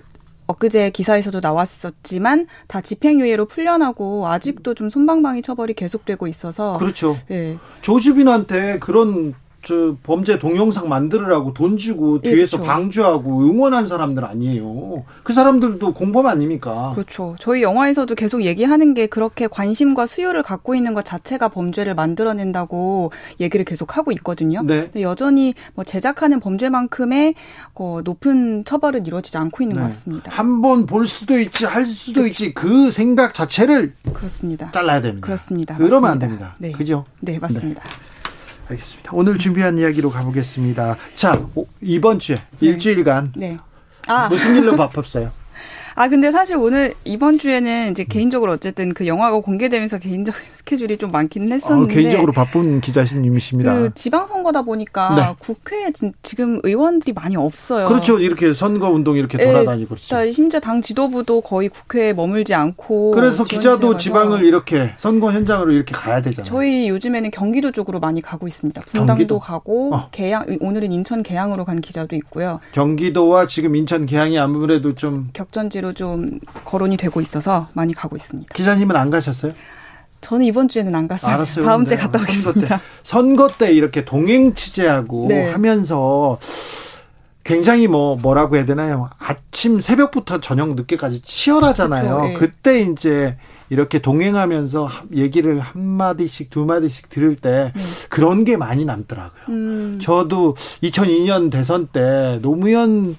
엊그제 기사에서도 나왔었지만 다 집행유예로 풀려나고 아직도 좀 손방망이 처벌이 계속되고 있어서 그렇죠. 예. 조주빈한테 그런 저 범죄 동영상 만들으라고 돈 주고 예, 뒤에서 그렇죠. 방조하고 응원한 사람들 아니에요. 그 사람들도 공범 아닙니까? 그렇죠. 저희 영화에서도 계속 얘기하는 게 그렇게 관심과 수요를 갖고 있는 것 자체가 범죄를 만들어낸다고 얘기를 계속 하고 있거든요. 네. 근데 여전히 뭐 제작하는 범죄만큼의 어, 높은 처벌은 이루어지지 않고 있는 것 같습니다. 네. 한번 볼 수도 있지 할 수도 있지 그 생각 자체를 그렇습니다. 잘라야 됩니다. 그렇습니다. 그러면 안 맞습니다. 됩니다. 네. 그죠? 네, 맞습니다. 알겠습니다. 오늘 준비한 이야기로 가보겠습니다. 자, 오- 이번 주에 일주일간 네. 아, 무슨 일로 바빴어요? 아 근데 사실 오늘 이번 주에는 이제 개인적으로 어쨌든 그 영화가 공개되면서 개인적인 스케줄이 좀 많기는 어, 했었는데 개인적으로 바쁜 기자님이십니다. 그 지방 선거다 보니까 네. 국회에 진- 지금 의원들이 많이 없어요. 그렇죠. 이렇게 선거 운동 이렇게 예, 돌아다니고 그렇죠. 자, 심지어 당 지도부도 거의 국회에 머물지 않고 그래서 기자도 지방을 이렇게 선거 현장으로 이렇게 가야 되잖아요. 저희 요즘에는 경기도 쪽으로 많이 가고 있습니다. 분당도 경기도? 가고 어. 계양 오늘은 인천 계양으로 간 기자도 있고요. 경기도와 지금 인천 계양이 아무래도 좀 격전지로 좀 거론이 되고 있어서 많이 가고 있습니다. 기자님은 안 가셨어요? 저는 이번 주에는 안 갔어요. 알았어요. 다음 주에 네. 갔다 선거 오겠습니다. 때, 선거 때 이렇게 동행 취재하고 네. 하면서 굉장히 뭐 뭐라고 해야 되나요? 아침 새벽부터 저녁 늦게까지 치열하잖아요. 그렇죠. 예. 그때 이제 이렇게 동행하면서 하- 얘기를 한 마디씩 두 마디씩 들을 때 네. 그런 게 많이 남더라고요. 음, 저도 2002년 대선 때 노무현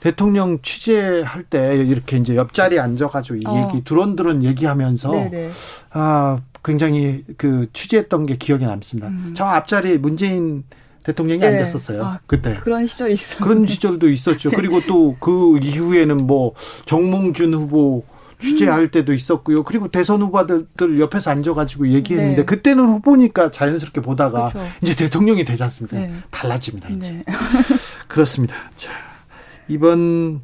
대통령 취재할 때 이렇게 이제 옆자리에 앉아가지고 이 어. 얘기 두런두런 얘기하면서 네네. 아 굉장히 그 취재했던 게 기억에 남습니다. 저 앞자리에 문재인 대통령이 음. 네. 앉았었어요. 아, 그때. 그런 시절이 있어요. 그런 시절도 있었죠. 그리고 또 그 이후에는 뭐 정몽준 후보 취재할 음. 때도 있었고요. 그리고 대선 후보들 옆에서 앉아가지고 얘기했는데 네. 그때는 후보니까 자연스럽게 보다가 그렇죠. 이제 대통령이 되지 않습니까? 네. 달라집니다. 이제. 네. 그렇습니다. 자 이번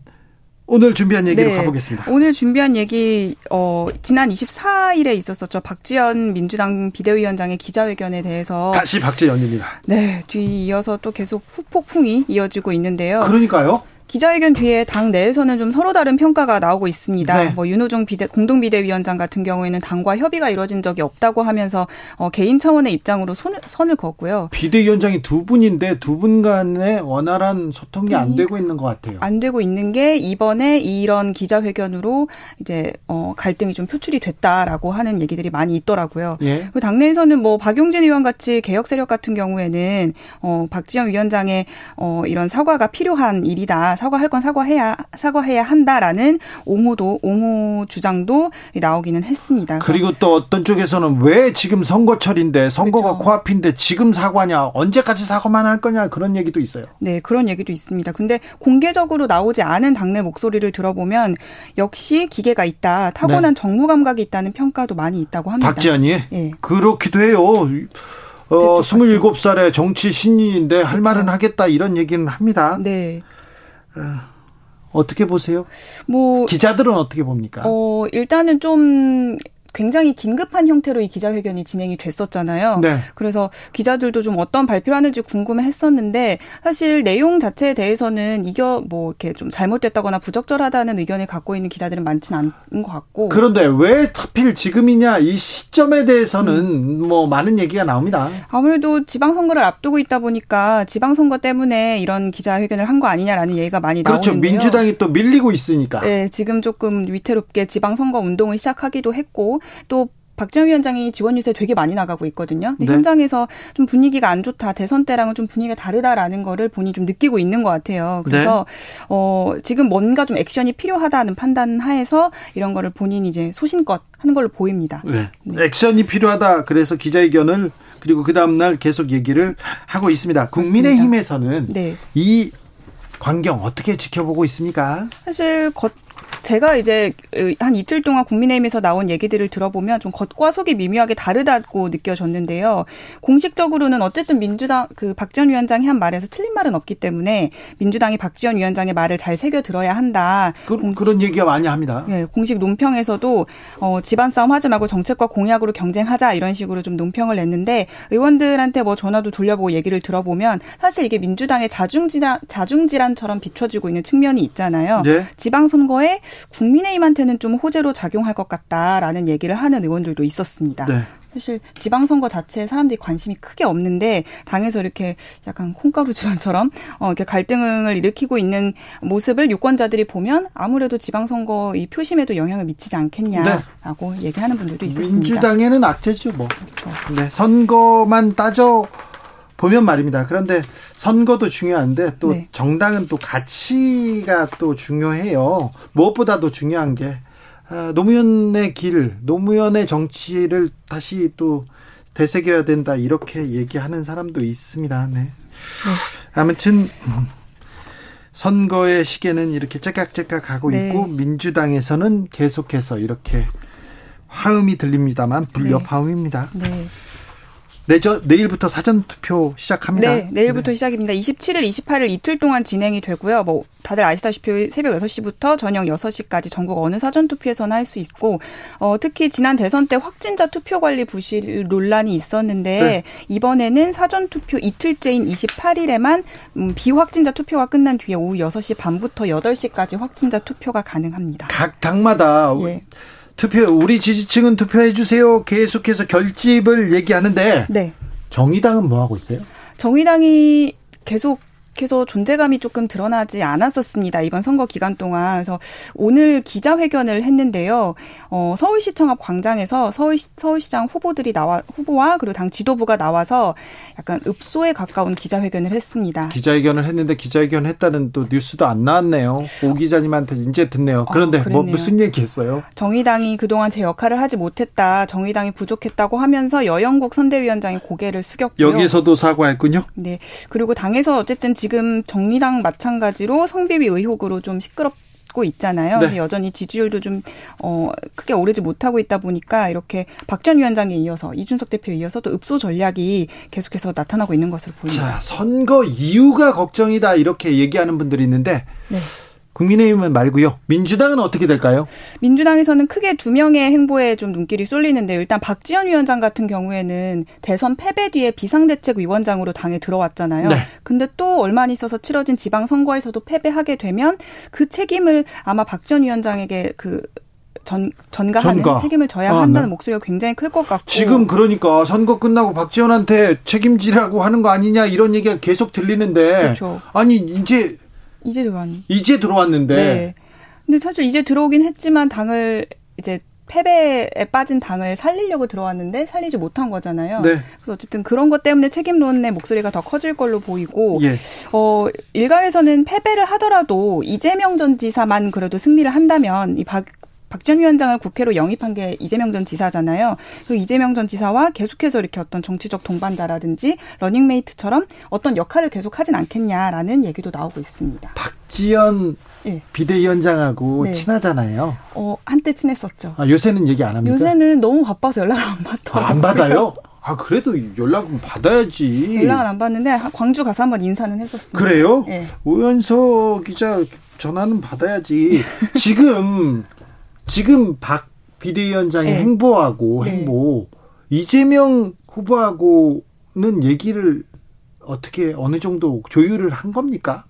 오늘 준비한 얘기로 네. 가보겠습니다. 오늘 준비한 얘기 어 지난 24일에 있었었죠. 박지원 민주당 비대위원장의 기자회견에 대해서 다시 박재연입니다. 네, 뒤이어서 또 계속 후폭풍이 이어지고 있는데요. 그러니까요. 기자회견 뒤에 당 내에서는 좀 서로 다른 평가가 나오고 있습니다. 네. 뭐 윤호중 비대, 공동비대위원장 같은 경우에는 당과 협의가 이루어진 적이 없다고 하면서 어, 개인 차원의 입장으로 손을, 선을 걷고요. 비대위원장이 두 분인데 두 분 간의 원활한 소통이 안 되고 있는 것 같아요. 안 되고 있는 게 이번에 이런 기자회견으로 이제 어, 갈등이 좀 표출이 됐다라고 하는 얘기들이 많이 있더라고요. 예. 그 당내에서는 뭐 박용진 의원 같이 개혁 세력 같은 경우에는 어 박지원 위원장의 어 이런 사과가 필요한 일이다. 사과할 건 사과해야 사과해야 한다라는 옹호도 옹호 주장도 나오기는 했습니다. 그리고 또 어떤 쪽에서는 왜 지금 선거철인데 선거가 그렇죠. 코앞인데 지금 사과냐 언제까지 사과만 할 거냐 그런 얘기도 있어요. 네, 그런 얘기도 있습니다. 근데 공개적으로 나오지 않은 당내 목소리를 들어보면 역시 기계가 있다, 타고난 정무 감각이 있다는 평가도 많이 있다고 합니다. 네. 박지원이 예. 그렇기도 해요. 어, 27살의 정치 신인인데 할 말은 하겠다 이런 얘기는 합니다. 네. 어떻게 보세요? 뭐 기자들은 어떻게 봅니까? 어, 일단은 좀 굉장히 긴급한 형태로 이 기자회견이 진행이 됐었잖아요. 네. 그래서 기자들도 좀 어떤 발표를 하는지 궁금해 했었는데 사실 내용 자체에 대해서는 이겨 뭐 이렇게 좀 잘못됐다거나 부적절하다는 의견을 갖고 있는 기자들은 많지는 않은 것 같고. 그런데 왜 하필 지금이냐 이 시점에 대해서는 음. 뭐 많은 얘기가 나옵니다. 아무래도 지방선거를 앞두고 있다 보니까 지방선거 때문에 이런 기자회견을 한 거 아니냐라는 얘기가 많이 그렇죠. 나오는데요. 민주당이 또 밀리고 있으니까. 네, 지금 조금 위태롭게 지방선거 운동을 시작하기도 했고 또 박지원 위원장이 지원 유세 되게 많이 나가고 있거든요. 네. 현장에서 좀 분위기가 안 좋다, 대선 때랑은 좀 분위기가 다르다라는 거를 본인이 좀 느끼고 있는 것 같아요. 그래서 네. 어 지금 뭔가 좀 액션이 필요하다는 판단 하에서 이런 거를 본인이 이제 소신껏 하는 걸로 보입니다. 네. 액션이 필요하다. 그래서 기자회견을 그리고 그 다음 날 계속 얘기를 하고 있습니다. 국민의힘에서는 네. 이 광경 어떻게 지켜보고 있습니까? 사실 겉 제가 이제 한 이틀 동안 국민의힘에서 나온 얘기들을 들어보면 좀 겉과 속이 미묘하게 다르다고 느껴졌는데요. 공식적으로는 어쨌든 민주당 그 박지원 위원장이 한 말에서 틀린 말은 없기 때문에 민주당이 박지원 위원장의 말을 잘 새겨 들어야 한다. 그, 런 얘기가 많이 합니다. 네, 공식 논평에서도 어, 집안 싸움 하지 말고 정책과 공약으로 경쟁하자 이런 식으로 좀 논평을 냈는데 의원들한테 뭐 전화도 돌려보고 얘기를 들어보면 사실 이게 민주당의 자중질환 자중질환처럼 비춰지고 있는 측면이 있잖아요. 네. 지방선거에 국민의힘한테는 좀 호재로 작용할 것 같다라는 얘기를 하는 의원들도 있었습니다. 네. 사실 지방선거 자체에 사람들이 관심이 크게 없는데 당에서 이렇게 약간 콩가루 집안처럼 어 이렇게 갈등을 일으키고 있는 모습을 유권자들이 보면 아무래도 지방선거 이 표심에도 영향을 미치지 않겠냐라고 얘기하는 분들도 있었습니다. 민주당에는 악재죠, 뭐. 그렇죠. 네, 선거만 따져 보면 말입니다. 그런데 선거도 중요한데 또 네. 정당은 또 가치가 또 중요해요. 무엇보다도 중요한 게 아, 노무현의 길, 노무현의 정치를 다시 또 되새겨야 된다 이렇게 얘기하는 사람도 있습니다. 네. 아무튼 음, 선거의 시계는 이렇게 째깍째깍 가고 네. 있고 민주당에서는 계속해서 이렇게 화음이 들립니다만 불협화음입니다. 네. 내저 내일부터 사전 투표 시작합니다. 네, 내일부터 시작입니다. 27일, 28일 이틀 동안 진행이 되고요. 뭐 다들 아시다시피 새벽 6시부터 저녁 6시까지 전국 어느 사전 투표에서나 할 수 있고 어 특히 지난 대선 때 확진자 투표 관리 부실 논란이 있었는데 네. 이번에는 사전 투표 이틀째인 28일에만 음, 비확진자 투표가 끝난 뒤에 오후 6시 반부터 8시까지 확진자 투표가 가능합니다. 각 당마다 예. 투표 우리 지지층은 투표해 주세요. 계속해서 결집을 얘기하는데 네. 정의당은 뭐 하고 있어요? 정의당이 계속 해서 존재감이 조금 드러나지 않았었습니다. 이번 선거 기간 동안. 그래서 오늘 기자회견을 했는데요. 어, 서울시청 앞 광장에서 서울, 서울시장 후보들이 나와, 후보와 그리고 당 지도부가 나와서 약간 읍소에 가까운 기자회견을 했습니다. 기자회견을 했는데 기자회견 했다는 또 뉴스도 안 나왔네요. 오 기자님한테 이제 듣네요. 그런데 뭐 그랬네요. 무슨 얘기 했어요? 정의당이 그동안 제 역할을 하지 못했다. 정의당이 부족했다고 하면서 여영국 선대위원장이 고개를 숙였고요. 여기서도 사과했군요. 네. 그리고 당에서 어쨌든 지금 정의당 마찬가지로 성비위 의혹으로 좀 시끄럽 고 있잖아요. 네. 여전히 지지율도 좀, 어, 크게 오르지 못하고 있다 보니까 이렇게 박 전 위원장에 이어서 이준석 대표에 이어서 또 읍소 전략이 계속해서 나타나고 있는 것으로 보입니다. 자, 선거 이유가 걱정이다 이렇게 얘기하는 분들이 있는데 네. 국민의힘은 말고요. 민주당은 어떻게 될까요? 민주당에서는 크게 두 명의 행보에 좀 눈길이 쏠리는데 일단 박지원 위원장 같은 경우에는 대선 패배 뒤에 비상대책위원장으로 당에 들어왔잖아요. 네. 근데 또 얼마 안 있어서 치러진 지방선거에서도 패배하게 되면 그 책임을 아마 박전 위원장에게 그 전, 전가하는 전가. 책임을 져야 아, 한다는 네. 목소리가 굉장히 클 것 같고 지금 그러니까 선거 끝나고 박지원한테 책임지라고 하는 거 아니냐 이런 얘기가 계속 들리는데 그렇죠. 아니 이제 이제 들어왔 이제 들어왔는데 네. 근데 사실 이제 들어오긴 했지만 당을 이제 패배에 빠진 당을 살리려고 들어왔는데 살리지 못한 거잖아요. 네. 그래서 어쨌든 그런 것 때문에 책임론의 목소리가 더 커질 걸로 보이고 예. 어 일각에서는 패배를 하더라도 이재명 전 지사만 그래도 승리를 한다면 이 박 박전 위원장을 국회로 영입한 게 이재명 전 지사잖아요. 그 이재명 전 지사와 계속해서 이렇게 어떤 정치적 동반자라든지 러닝메이트처럼 어떤 역할을 계속 하진 않겠냐라는 얘기도 나오고 있습니다. 박지현 예. 비대위원장하고 네. 친하잖아요. 어, 한때 친했었죠. 아, 요새는 얘기 안 합니까? 요새는 너무 바빠서 연락을 안 받더라고요. 아, 안 받아요? 아 그래도 연락은 받아야지. 연락은 안 받는데 광주 가서 한번 인사는 했었습니다. 그래요? 예. 오연서 기자 전화는 받아야지. 지금 지금 박 비대위원장의 네. 행보하고 네. 행보 이재명 후보하고는 얘기를 어떻게 어느 정도 조율을 한 겁니까?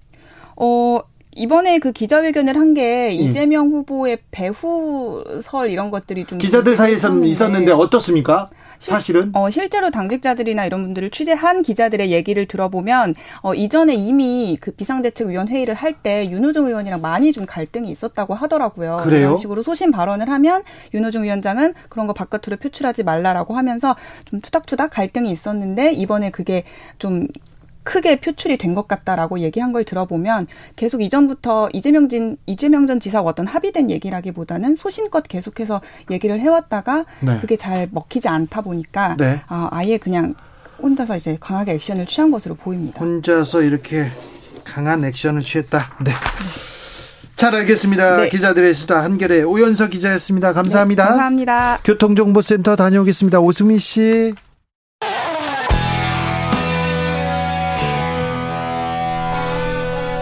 어, 이번에 그 기자회견을 한게 예. 이재명 후보의 배후설 이런 것들이 좀 기자들 사이에서는 있었는데 어떻습니까? 사실은 어, 실제로 당직자들이나 이런 분들을 취재한 기자들의 얘기를 들어보면 어, 이전에 이미 그 비상대책위원 회의를 할 때 윤호중 의원이랑 많이 좀 갈등이 있었다고 하더라고요. 그래요? 이런 식으로 소신 발언을 하면 윤호중 위원장은 그런 거 바깥으로 표출하지 말라라고 하면서 좀 투닥투닥 갈등이 있었는데 이번에 그게 좀 크게 표출이 된 것 같다라고 얘기한 걸 들어보면 계속 이전부터 이재명 진 이재명 전 지사와 어떤 합의된 얘기라기보다는 소신껏 계속해서 얘기를 해왔다가 네. 그게 잘 먹히지 않다 보니까 네. 아, 아예 그냥 혼자서 이제 강하게 액션을 취한 것으로 보입니다. 혼자서 이렇게 강한 액션을 취했다. 네. 잘 알겠습니다. 네. 기자들의 수다 한결의 오연서 기자였습니다. 감사합니다. 네, 감사합니다. 교통정보센터 다녀오겠습니다. 오수미 씨.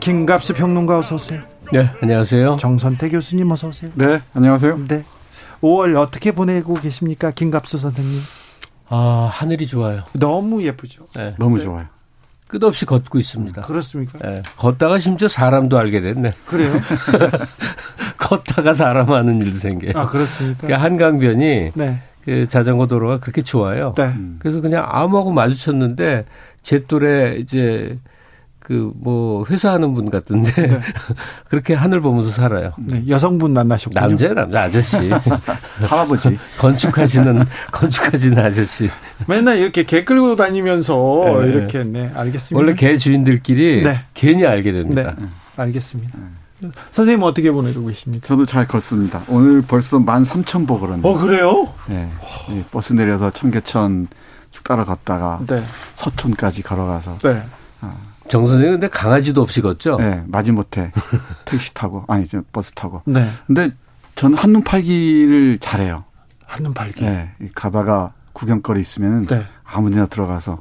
김갑수 평론가 어서 오세요. 네, 안녕하세요. 정선태 교수님 어서 오세요. 네, 안녕하세요. 네. 5월 어떻게 보내고 계십니까? 김갑수 선생님. 아, 하늘이 좋아요. 너무 예쁘죠. 네. 너무 좋아요. 끝없이 걷고 있습니다. 그렇습니까? 네, 걷다가 심지어 사람도 알게 됐네. 그래요? 걷다가 사람 하는 일도 생겨요. 아, 그렇습니까? 그 한강변이 네. 그 자전거 도로가 그렇게 좋아요. 네. 그래서 그냥 아무하고 마주쳤는데 제 또래 이제 그 뭐 회사 하는 분 같은데 네. 그렇게 하늘 보면서 살아요. 네, 여성분 만나셨군요. 남자야 남자 아저씨 할아버지. 건축하시는 건축하시는 아저씨. 맨날 이렇게 개 끌고 다니면서 네. 이렇게 네 알겠습니다. 원래 개 주인들끼리 네. 괜히 알게 됩니다. 네 알겠습니다. 선생님 어떻게 보내고 계십니까? 저도 잘 걷습니다. 오늘 벌써 13,000보 걸었네요. 어 그래요? 네. 이 버스 내려서 청계천 쭉 따라갔다가 네. 서촌까지 걸어가서 네. 정 선생님 근데 강아지도 없이 걷죠? 네, 마지못해 택시 타고 아니 저 버스 타고. 네. 근데 저는 한눈 팔기를 잘해요. 한눈 팔기. 네. 이 가다가 구경거리 있으면 네. 아무데나 들어가서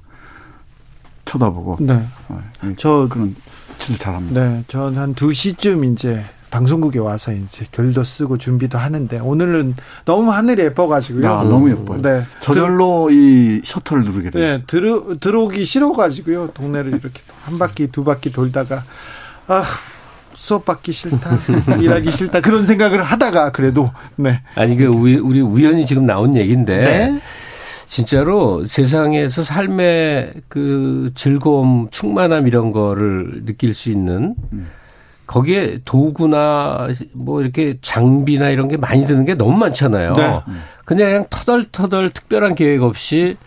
쳐다보고 네. 어, 이저 그런 짓을 잘합니다. 네, 전 한 2 시쯤 이제 방송국에 와서 이제 글도 쓰고 준비도 하는데 오늘은 너무 하늘이 예뻐가지고요. 야, 너무 예뻐요. 네. 저절로 이 셔터를 누르게 돼요. 네, 들어, 들어오기 싫어가지고요. 동네를 이렇게 한 바퀴, 두 바퀴 돌다가, 아, 수업 받기 싫다, 일하기 싫다, 그런 생각을 하다가 그래도, 네. 아니 그 우리, 우리 우연히 지금 나온 얘기인데 네. 진짜로 세상에서 삶의 그 즐거움, 충만함 이런 거를 느낄 수 있는 거기에 도구나 뭐 이렇게 장비나 이런 게 많이 드는 게 너무 많잖아요. 네. 그냥 터덜터덜 특별한 계획 없이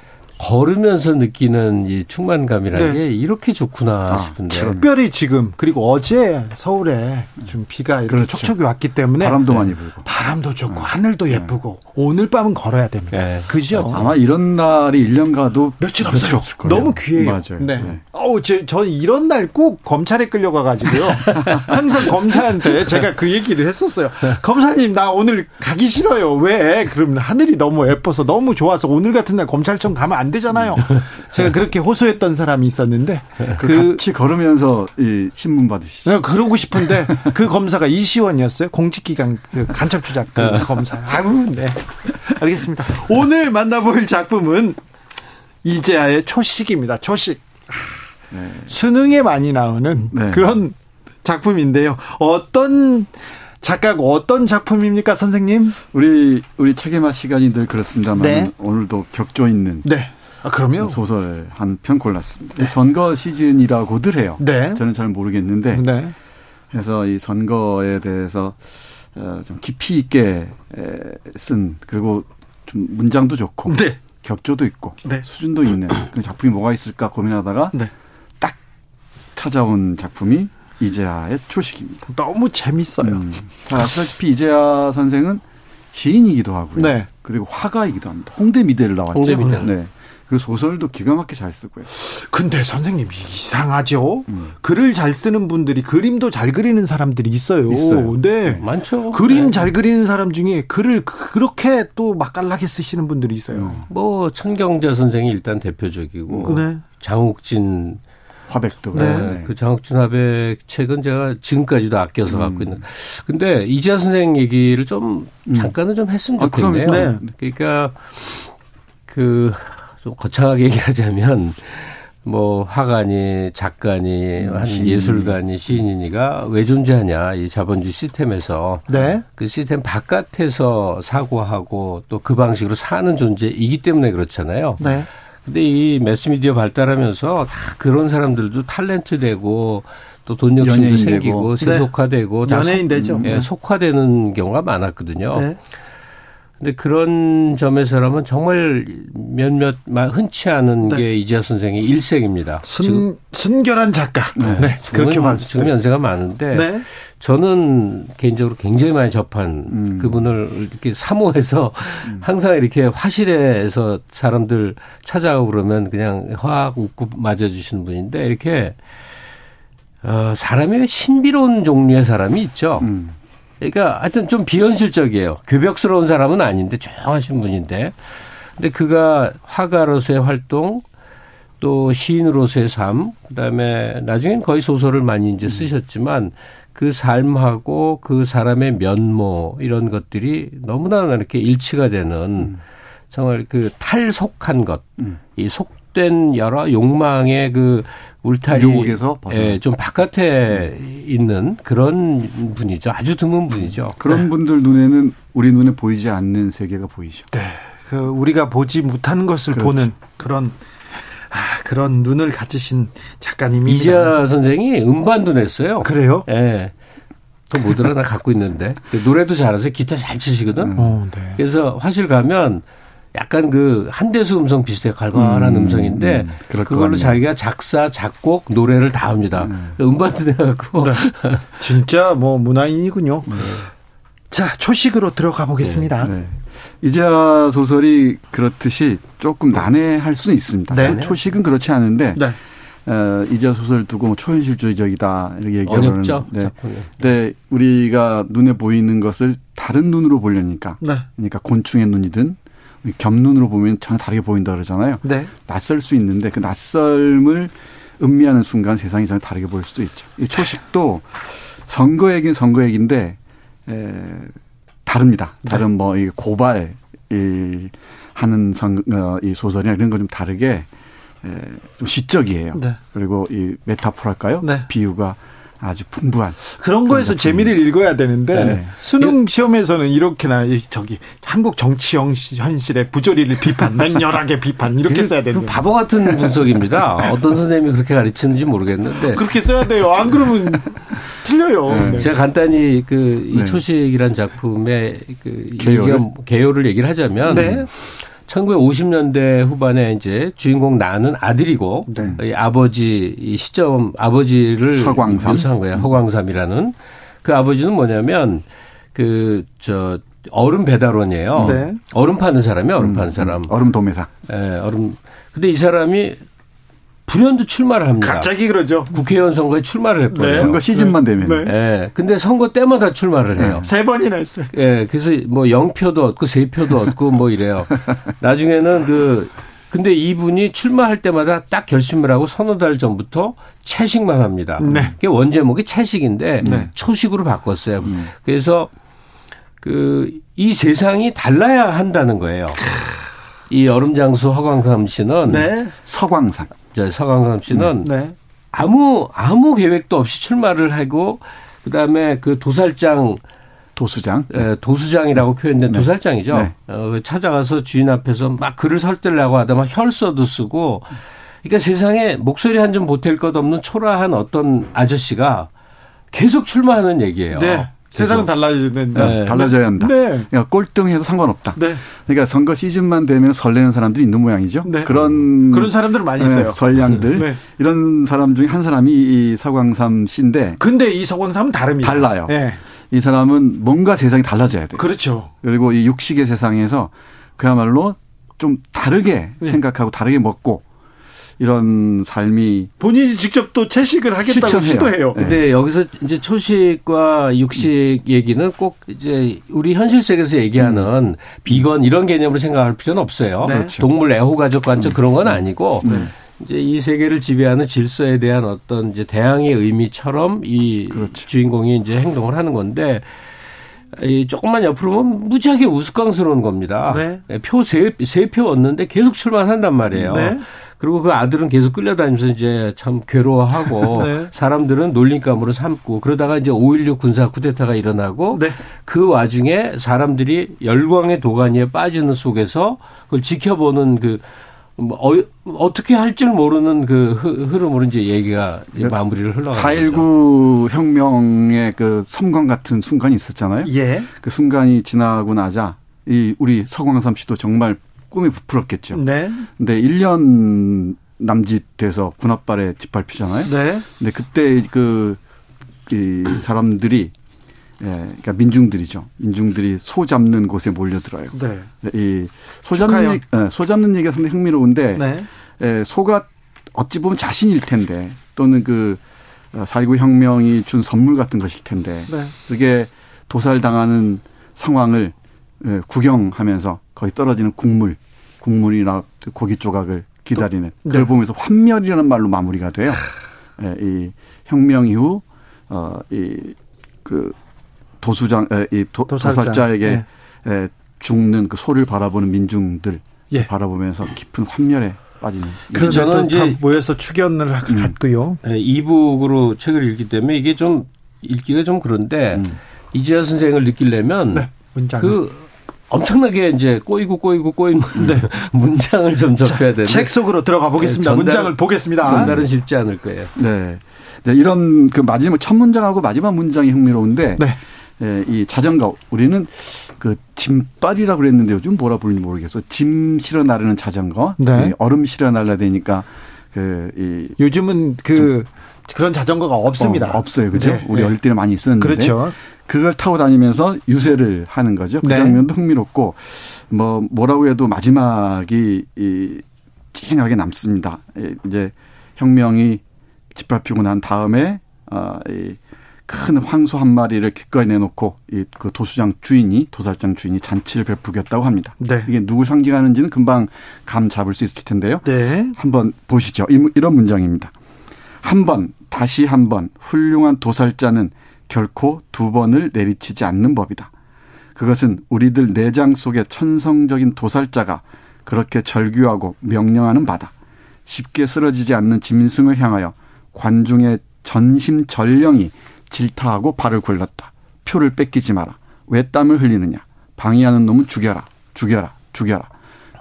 걸으면서 느끼는 이 충만감이라는 네. 게 이렇게 좋구나 아, 싶은데. 특별히 지금, 그리고 어제 서울에 좀 비가 이렇게 그렇죠. 촉촉이 왔기 때문에. 바람도 많이 불고. 바람도 좋고, 하늘도 예쁘고, 오늘 밤은 걸어야 됩니다. 네. 그죠? 아마 이런 날이 1년 가도 며칠 없어요. 없을 거예요. 너무 귀해요. 맞아요. 네. 네. 어우, 제, 저는 이런 날 꼭 검찰에 끌려가 가지고요. 항상 검사한테 제가 그 얘기를 했었어요. 검사님, 나 오늘 가기 싫어요. 왜? 그러면 하늘이 너무 예뻐서 너무 좋아서 오늘 같은 날 검찰청 가면 안 되잖아요. 제가 그렇게 호소했던 사람이 있었는데, 그, 그, 같이 걸으면서 이 신문 받으시죠. 네, 그러고 싶은데 그 검사가 이시원이었어요. 공직기관 그 간첩 조작 그 검사. 아우, 네. 알겠습니다. 오늘 만나볼 작품은 이재하의 초식입니다. 초식. 네. 수능에 많이 나오는 네. 그런 작품인데요. 어떤 작가고 어떤 작품입니까, 선생님? 우리 우리 책임화 시간이 늘 그렇습니다만 네. 오늘도 격조 있는 네. 아, 그러면 소설 한 편 골랐습니다. 선거 시즌이라고들 해요. 네. 저는 잘 모르겠는데 네. 그래서 이 선거에 대해서 어, 좀 깊이 있게 에, 쓴 그리고 좀 문장도 좋고 네. 격조도 있고 네. 수준도 있는 그런 작품이 뭐가 있을까 고민하다가 네. 딱 찾아온 작품이 이재하의 초식입니다. 너무 재밌어요. 음. 잘 아시다시피 이재하 선생은 시인이기도 하고요. 네. 그리고 화가이기도 합니다. 홍대 미대를 나왔죠. 홍대 미대. 네. 그리고 소설도 기가 막히게 잘 쓰고요. 근데 선생님 이상하죠. 음. 글을 잘 쓰는 분들이 그림도 잘 그리는 사람들이 있어요. 있어요. 네. 많죠. 그림 네. 잘 그리는 사람 중에 글을 그렇게 또 맛깔나게 쓰시는 분들이 있어요. 뭐 천경자 선생이 일단 대표적이고 네. 장욱진 화백도 네. 네. 그 장욱진 화백 책은 제가 지금까지도 아껴서 음. 갖고 있는. 근데 이지아 선생 얘기를 좀 잠깐은 좀 했으면 아, 좋겠네요. 그럼요. 그러니까 그 좀 거창하게 얘기하자면 뭐 화가니 작가니 한 시인이. 예술가니 시인이니가 왜 존재하냐 이 자본주의 시스템에서 네. 그 시스템 바깥에서 사고하고 또 그 방식으로 사는 존재이기 때문에 그렇잖아요. 네. 근데 이 매스미디어 발달하면서 다 그런 사람들도 탤런트 되고 또 돈 욕심도 연예인 생기고 되고. 세속화되고 다 연예인 속- 되죠. 예, 속화되는 경우가 많았거든요. 네. 근데 그런 점에서라면 정말 몇몇 마- 흔치 않은 네. 게 이지아 선생의 일생입니다. 지금 순, 순결한 작가. 네. 그렇게 지금은, 봤을 지금 때. 연세가 많은데 네. 저는 개인적으로 굉장히 많이 접한 음. 그분을 이렇게 사모해서 항상 이렇게 화실에서 사람들 찾아오고 그러면 그냥 화학 웃고 맞아주시는 분인데 이렇게 어, 사람이 신비로운 종류의 사람이 있죠. 음. 그러니까 하여튼 좀 비현실적이에요. 교벽스러운 사람은 아닌데 조용하신 분인데. 근데 그가 화가로서의 활동 또 시인으로서의 삶 그다음에 나중엔 거의 소설을 많이 이제 쓰셨지만 그 삶하고 그 사람의 면모 이런 것들이 너무나 이렇게 일치가 되는 정말 그 탈속한 것, 음. 이 속된 여러 욕망의 그 울타리 유혹에서 벗어나. 예, 좀 바깥에 있는 그런 분이죠. 아주 드문 분이죠. 그런 분들 눈에는 우리 눈에 보이지 않는 세계가 보이죠. 네. 그 우리가 보지 못하는 것을 그렇죠. 보는 그런 아, 그런 눈을 가지신 작가님입니다. 이재하 선생이 음반도 냈어요. 그래요? 예. 그 뭐더라 나 갖고 있는데 그 노래도 잘하세요. 기타 잘 치시거든. 어, 네. 그래서 화실 가면 약간 그 한대수 음성 비슷해요. 갈갈한 음, 성 인데 음, 것 그걸로. 자기가 작사, 작곡, 노래를 다 합니다. 음. 반도 내갖고 네. 진짜 뭐 문화인이군요. 자, 초식으로 들어가 보겠습니다. 네. 이재하 소설이 그렇듯이 조금 난해할 수는 있습니다. 네. 초식은 그렇지 않은데 네. 어, 이재하 소설 두고 뭐 초현실주의적이다 이렇게 얘기하는 어렵죠. 네. 근데 우리가 눈에 보이는 것을 다른 눈으로 보려니까 네. 그러니까 곤충의 눈이든 겹눈으로 보면 전혀 다르게 보인다 그러잖아요. 네. 낯설 수 있는데 그 낯설음을 음미하는 순간 세상이 전혀 다르게 보일 수도 있죠. 이 초식도 선거 얘기는 선거 얘기인데 에, 다릅니다. 다른 뭐이 고발 이 하는 선, 어, 이 소설이나 이런 거 좀 다르게 에, 좀 시적이에요. 네. 그리고 이 메타포랄까요? 네. 비유가 아주 풍부한 그런 거에서 재미를 읽어야 되는데 네. 수능 시험에서는 이렇게나 이 저기 한국 정치 형- 현실의 부조리를 비판, 맹렬하게 비판 이렇게 써야 되는 그 바보 같은 분석입니다. 어떤 선생님이 그렇게 가르치는지 모르겠는데 그렇게 써야 돼요. 안 그러면 틀려요. 네. 제가 간단히 그이 네. 초식이란 작품의 그 개요를? 개요를 얘기를 하자면 네. 1950년대 후반에 이제 주인공 나는 아들이고 네. 이 아버지 이 시점 아버지를 서광삼. 묘사한 거예요. 허광삼이라는 그 아버지는 뭐냐면 그 저 얼음 배달원이에요. 네. 얼음 파는 사람이 얼음 파는 사람. 얼음 도매사. 예, 얼음. 근데 이 사람이 불현듯 출마를 합니다. 갑자기 그러죠. 국회의원 선거에 출마를 해버려요. 네. 선거 시즌만 되면 네. 예. 근데 선거 때마다 출마를 해요. 세 번이나 했어요. 예. 그래서 뭐 0표도 얻고 3표도 얻고 뭐 이래요. 나중에는 그 근데 이분이 출마할 때마다 딱 결심을 하고 서너 달 전부터 채식만 합니다. 네. 그게 원제목이 채식인데 네. 초식으로 바꿨어요. 그래서 그 이 세상이 달라야 한다는 거예요. 이 얼음장수 허광삼 씨는 네. 서광 산. 저 서광삼 씨는 네. 아무 아무 계획도 없이 출마를 하고 그다음에 그 도살장 도수장. 에, 도수장이라고 표현된 네. 도살장이죠. 네. 어, 찾아가서 주인 앞에서 막 글을 설득하고 하다 막 혈서도 쓰고 그러니까 세상에 목소리 한 점 보탤 것 없는 초라한 어떤 아저씨가 계속 출마하는 얘기예요. 네. 세상은 달라져야 된다. 네. 달라져야 한다. 네. 그러니까 꼴등해도 상관없다. 네. 그러니까 선거 시즌만 되면 설레는 사람들이 있는 모양이죠. 네. 그런 그런 사람들 많이 있어요. 네, 전량들 네. 이런 사람 중에 한 사람이 이 서광삼 씨인데 근데 이 서광삼은 다릅니다. 달라요. 네. 이 사람은 뭔가 세상이 달라져야 돼요. 그렇죠. 그리고 이 육식의 세상에서 그야말로 좀 다르게 네. 생각하고 다르게 먹고 이런 삶이 본인이 직접 또 채식을 하겠다고 실천해요. 시도해요. 네. 근데 여기서 이제 초식과 육식 얘기는 꼭 이제 우리 현실 세계에서 얘기하는 비건 이런 개념으로 생각할 필요는 없어요. 네. 그렇죠. 동물 애호 가족 관점 그런 건 아니고 네. 이제 이 세계를 지배하는 질서에 대한 어떤 이제 대항의 의미처럼 이 그렇죠. 주인공이 이제 행동을 하는 건데 이 조금만 옆으로 보면 무지하게 우스꽝스러운 겁니다. 네. 표세세표 얻는데 계속 출마한단 말이에요. 네. 그리고 그 아들은 계속 끌려다니면서 이제 참 괴로워하고 네. 사람들은 놀림감으로 삼고 그러다가 이제 5.16 군사 쿠데타가 일어나고 네. 그 와중에 사람들이 열광의 도가니에 빠지는 속에서 그걸 지켜보는 그 뭐, 어, 떻게 할 줄 모르는 그 흐- 흐름으로 이제 얘기가 이제 마무리를 흘러가는 거죠. 4.19 혁명의 그 섬광 같은 순간이 있었잖아요. 예. 그 순간이 지나고 나자 이 우리 서광삼 씨도 정말 꿈이 부풀었겠죠. 네. 근데 1년 남짓 돼서 군합발에 짓밟히잖아요. 네. 근데 그때 그, 이 사람들이 예, 그러니까 민중들이죠. 민중들이 소 잡는 곳에 몰려들어요. 네. 이소 축하해요. 잡는 얘기, 예, 소 잡는 얘기가 상당히 흥미로운데 네. 예, 소가 어찌 보면 자신일 텐데 또는 그4.19 혁명이 준 선물 같은 것일 텐데 네. 그게 도살당하는 상황을 예, 구경하면서 거기 떨어지는 국물, 국물이나 그 고기 조각을 기다리는 그걸 네. 보면서 환멸이라는 말로 마무리가 돼요. 예, 이 혁명 이후 어 이 그 도수장 에, 이 도, 도살자. 도살자에게 에, 죽는 그 소를 바라보는 민중들 예. 바라보면서 깊은 환멸에 빠지는 그래서 저는 이제- 모여서 추견을 하- 갔고요. 네, 이북으로 책을 읽기 때문에 이게 좀 읽기가 좀 그런데 음. 이재하 선생을 느끼려면 네. 그 엄청나게 이제 꼬이고 꼬이고 꼬인 문장을 좀 접해야 되는데 책 속으로 들어가 보겠습니다. 네, 전달- 문장을 보겠습니다. 전달은 쉽지 않을 거예요. 네. 네, 이런 그 마지막 첫 문장하고 마지막 문장이 흥미로운데 네. 예, 이 자전거 우리는 그 짐빨이라고 그랬는데 요즘 뭐라 부르는지 모르겠어. 짐 실어 나르는 자전거, 네. 이 얼음 실어 날라 되니까 그 이 요즘은 그 그런 자전거가 없습니다. 어, 없어요, 그죠? 네, 우리 네. 어릴 때는 많이 있었는데 그렇죠. 그걸 타고 다니면서 유세를 하는 거죠. 그 네. 장면도 흥미롭고 뭐 뭐라고 해도 마지막이 이 찡하게 남습니다. 예, 이제 혁명이 짓밟히고 난 다음에 어이큰 황소 한 마리를 기꺼이 내놓고 이그 도수장 주인이 도살장 주인이 잔치를 베푸겠다고 합니다. 네. 이게 누구 상징하는지는 금방 감 잡을 수 있을 텐데요. 네. 한번 보시죠. 이- 이런 문장입니다. 한 번, 다시 한 번, 훌륭한 도살자는 결코 두 번을 내리치지 않는 법이다. 그것은 우리들 내장 속의 천성적인 도살자가 그렇게 절규하고 명령하는 바다. 쉽게 쓰러지지 않는 짐승을 향하여 관중의 전심 전령이 질타하고 발을 굴렀다. 표를 뺏기지 마라. 왜 땀을 흘리느냐. 방해하는 놈은 죽여라. 죽여라. 죽여라.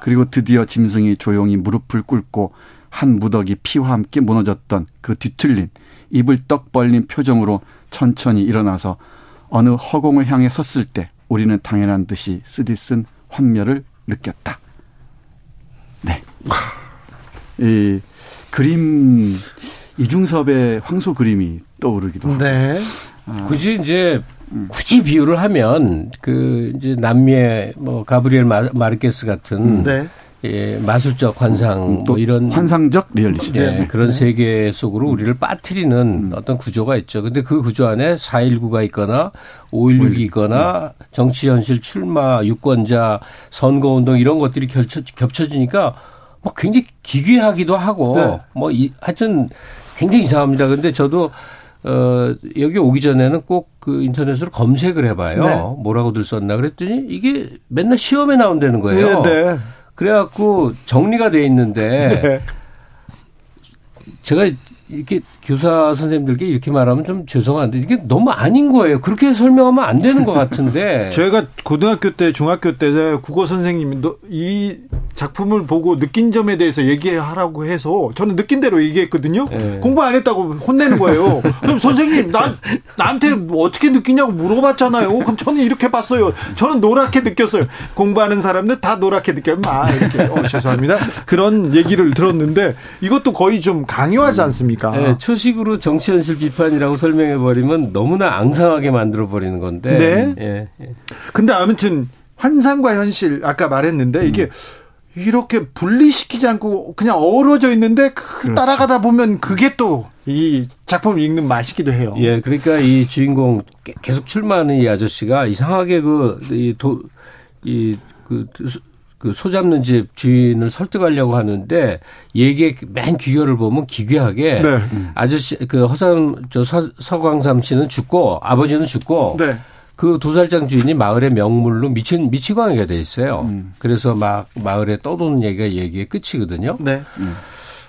그리고 드디어 짐승이 조용히 무릎을 꿇고 한 무더기 피와 함께 무너졌던 그 뒤틀린 입을 떡 벌린 표정으로 천천히 일어나서 어느 허공을 향해 섰을 때 우리는 당연한 듯이 쓰디쓴 환멸을 느꼈다. 네. 이 그림 이중섭의 황소 그림이 떠오르기도 하고. 네. 굳이 이제 굳이 비유를 하면 그 이제 남미의 뭐 가브리엘 마- 마르케스 같은 네. 예, 마술적 환상 뭐 이런 환상적 리얼리즘. 예, 네. 그런 세계 속으로 우리를 빠뜨리는 어떤 구조가 있죠. 근데 그 구조 안에 4.19가 있거나 5.16이 있거나 정치 현실 출마, 유권자, 선거 운동 이런 것들이 겹쳐, 겹쳐지니까 뭐 굉장히 기괴하기도 하고 네. 뭐 이, 하여튼 굉장히 이상합니다. 근데 저도 어, 여기 오기 전에는 꼭 그 인터넷으로 검색을 해봐요. 네. 뭐라고들 썼나 그랬더니 이게 맨날 시험에 나온다는 거예요. 그래갖고 정리가 돼 있는데 네. 제가 이렇게 교사 선생님들께 이렇게 말하면 좀 죄송한데 이게 너무 아닌 거예요. 그렇게 설명하면 안 되는 것 같은데. 저희가 고등학교 때, 중학교 때 국어 선생님이 너- 이 작품을 보고 느낀 점에 대해서 얘기하라고 해서 저는 느낀 대로 얘기했거든요. 네. 공부 안 했다고 혼내는 거예요. 그럼 선생님, 나, 나한테 뭐 어떻게 느끼냐고 물어봤잖아요. 그럼 저는 이렇게 봤어요. 저는 노랗게 느꼈어요. 공부하는 사람들 다 노랗게 느껴요. 마, 이렇게. 어, 죄송합니다. 그런 얘기를 들었는데 이것도 거의 좀 강요하지 않습니까? 네, 초식으로 정치 현실 비판이라고 설명해 버리면 너무나 앙상하게 만들어 버리는 건데. 네. 예, 예. 근데 아무튼 환상과 현실 아까 말했는데 이게 이렇게 분리시키지 않고 그냥 어우러져 있는데 그 따라가다 보면 그게 또 이 작품을 읽는 맛이기도 해요. 예, 그러니까 이 주인공 게- 계속 출마하는 이 아저씨가 이상하게 그, 이 도, 이, 그, 그 소 잡는 집 주인을 설득하려고 하는데 얘기의 맨 귀결을 보면 기괴하게 네. 아저씨 그 허삼 저 서, 서광삼 씨는 죽고 아버지는 죽고 네. 그 도살장 주인이 마을의 명물로 미친 미치광이가 돼 있어요. 그래서 막 마을에 떠도는 얘기가 얘기의 끝이거든요. 네.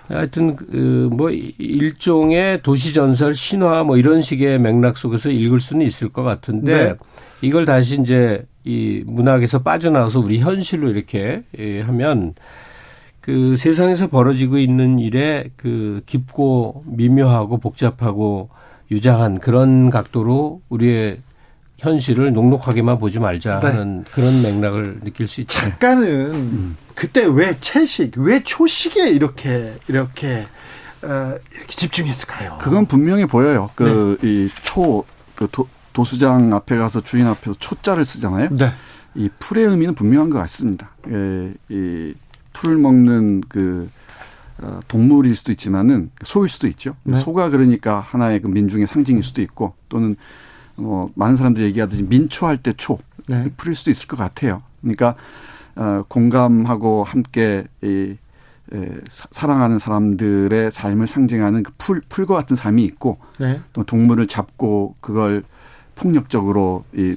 하여튼 그 뭐 일종의 도시 전설 신화 뭐 이런 식의 맥락 속에서 읽을 수는 있을 것 같은데 네. 이걸 다시 이제 이 문학에서 빠져나와서 우리 현실로 이렇게 예, 하면 그 세상에서 벌어지고 있는 일에 그 깊고 미묘하고 복잡하고 유장한 그런 각도로 우리의 현실을 녹록하게만 보지 말자 네. 하는 그런 맥락을 느낄 수 있죠. 작가는 그때 왜 채식, 왜 초식에 이렇게 이렇게 어, 이렇게 집중했을까요? 그건 분명히 보여요. 그이초그도 수장 앞에 가서 주인 앞에서 초자를 쓰잖아요. 네. 이 풀의 의미는 분명한 것 같습니다. 예, 이 풀을 먹는 그 어, 동물일 수도 있지만은 소일 수도 있죠. 네. 소가 그러니까 하나의 그 민중의 상징일 수도 있고 또는 어, 많은 사람들이 얘기하듯이 민초할 때 초, 네. 풀일 수도 있을 것 같아요. 그러니까 어, 공감하고 함께 이 에, 사- 사랑하는 사람들의 삶을 상징하는 그 풀, 풀과 같은 삶이 있고 네. 또 동물을 잡고 그걸 폭력적으로 이,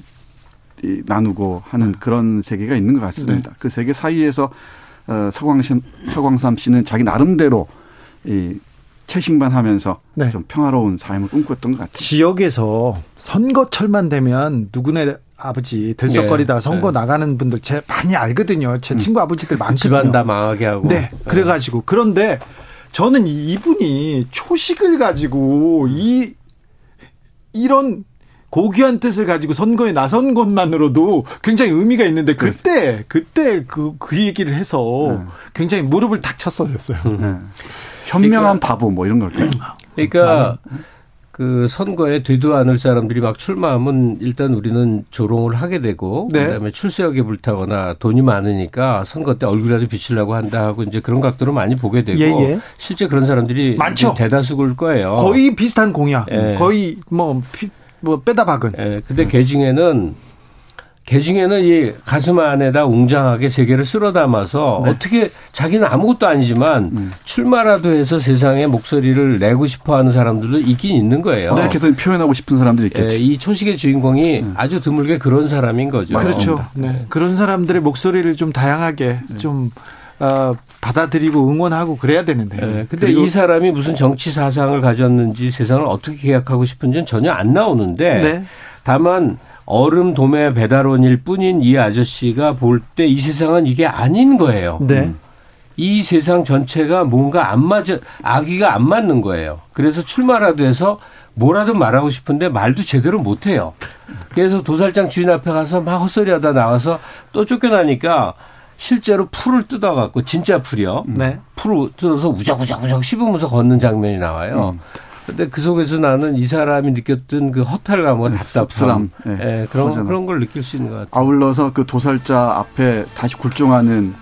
이 나누고 하는 그런 세계가 있는 것 같습니다. 그 세계 사이에서 어, 서광삼, 서광삼 씨는 자기 나름대로 이 채식만 하면서 네. 좀 평화로운 삶을 꿈꿨던 것 같아요. 지역에서 선거철만 되면 누구네 아버지 들썩거리다 네, 선거 네. 나가는 분들 제 많이 알거든요. 제 친구 아버지들 많거든요. 집안 다 망하게 하고. 네, 그래가지고 그런데 저는 이- 이분이 초식을 가지고 이 이런 고귀한 뜻을 가지고 선거에 나선 것만으로도 굉장히 의미가 있는데 그때 그때 그그 얘기를 해서 굉장히 무릎을 탁 쳤어요. 현명한 바보 뭐 이런 걸까요? 그러니까 그 선거에 되도 않을 사람들이 막 출마하면 일단 우리는 조롱을 하게 되고 네. 그다음에 출세하게 불타거나 돈이 많으니까 선거 때 얼굴이라도 비치려고 한다 하고 이제 그런 각도로 많이 보게 되고 예, 예. 실제 그런 사람들이 많죠. 대다수일 거예요. 거의 비슷한 공약, 예. 거의 뭐, 피, 뭐 빼다 박은. 예, 근데 개 중에는 개 중에는 이 가슴 안에다 웅장하게 세계를 쓸어 담아서 네. 어떻게 자기는 아무것도 아니지만 음. 출마라도 해서 세상에 목소리를 내고 싶어 하는 사람들도 있긴 있는 거예요. 어떻게든 표현하고 싶은 사람들이 예, 있겠지. 이 초식의 주인공이 아주 드물게 그런 사람인 거죠. 그렇죠. 네. 그런 사람들의 목소리를 좀 다양하게 좀 어, 받아들이고 응원하고 그래야 되는데. 예, 근데 이 사람이 무슨 정치 사상을 가졌는지 세상을 어떻게 계약하고 싶은지는 전혀 안 나오는데 네. 다만 얼음 도매 배달원일 뿐인 이 아저씨가 볼 때 이 세상은 이게 아닌 거예요. 네. 이 세상 전체가 뭔가 안 맞아 아기가 안 맞는 거예요. 그래서 출마라도 해서 뭐라도 말하고 싶은데 말도 제대로 못 해요. 그래서 도살장 주인 앞에 가서 막 헛소리하다 나와서 또 쫓겨나니까 실제로 풀을 뜯어갖고 진짜 풀이요. 네. 풀을 뜯어서 우적우적우적 씹으면서 걷는 장면이 나와요. 근데 그 속에서 나는 이 사람이 느꼈던 그 허탈감과 답답함, 씁쓸함. 네. 예, 그런 허전함. 그런 걸 느낄 수 있는 것 같아요. 아울러서 그 도살자 앞에 다시 굴종하는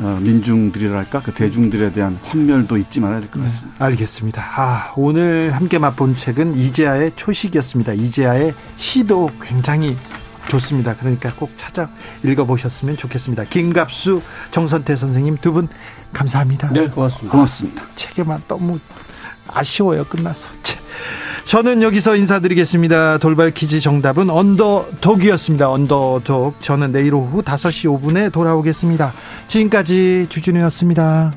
어, 민중들이랄까 그 대중들에 대한 환멸도 잊지 말아야 될 것 같습니다. 알겠습니다. 아, 오늘 함께 맛본 책은 이재하의 초식이었습니다. 이재하의 시도 굉장히 좋습니다. 그러니까 꼭 찾아 읽어보셨으면 좋겠습니다. 김갑수, 정선태 선생님 두 분 감사합니다. 네, 고맙습니다. 고맙습니다. 책에만 너무 아쉬워요. 끝나서. 참. 저는 여기서 인사드리겠습니다. 돌발 퀴즈 정답은 언더독이었습니다. 언더독. 저는 내일 오후 5시 5분에 돌아오겠습니다. 지금까지 주준우였습니다.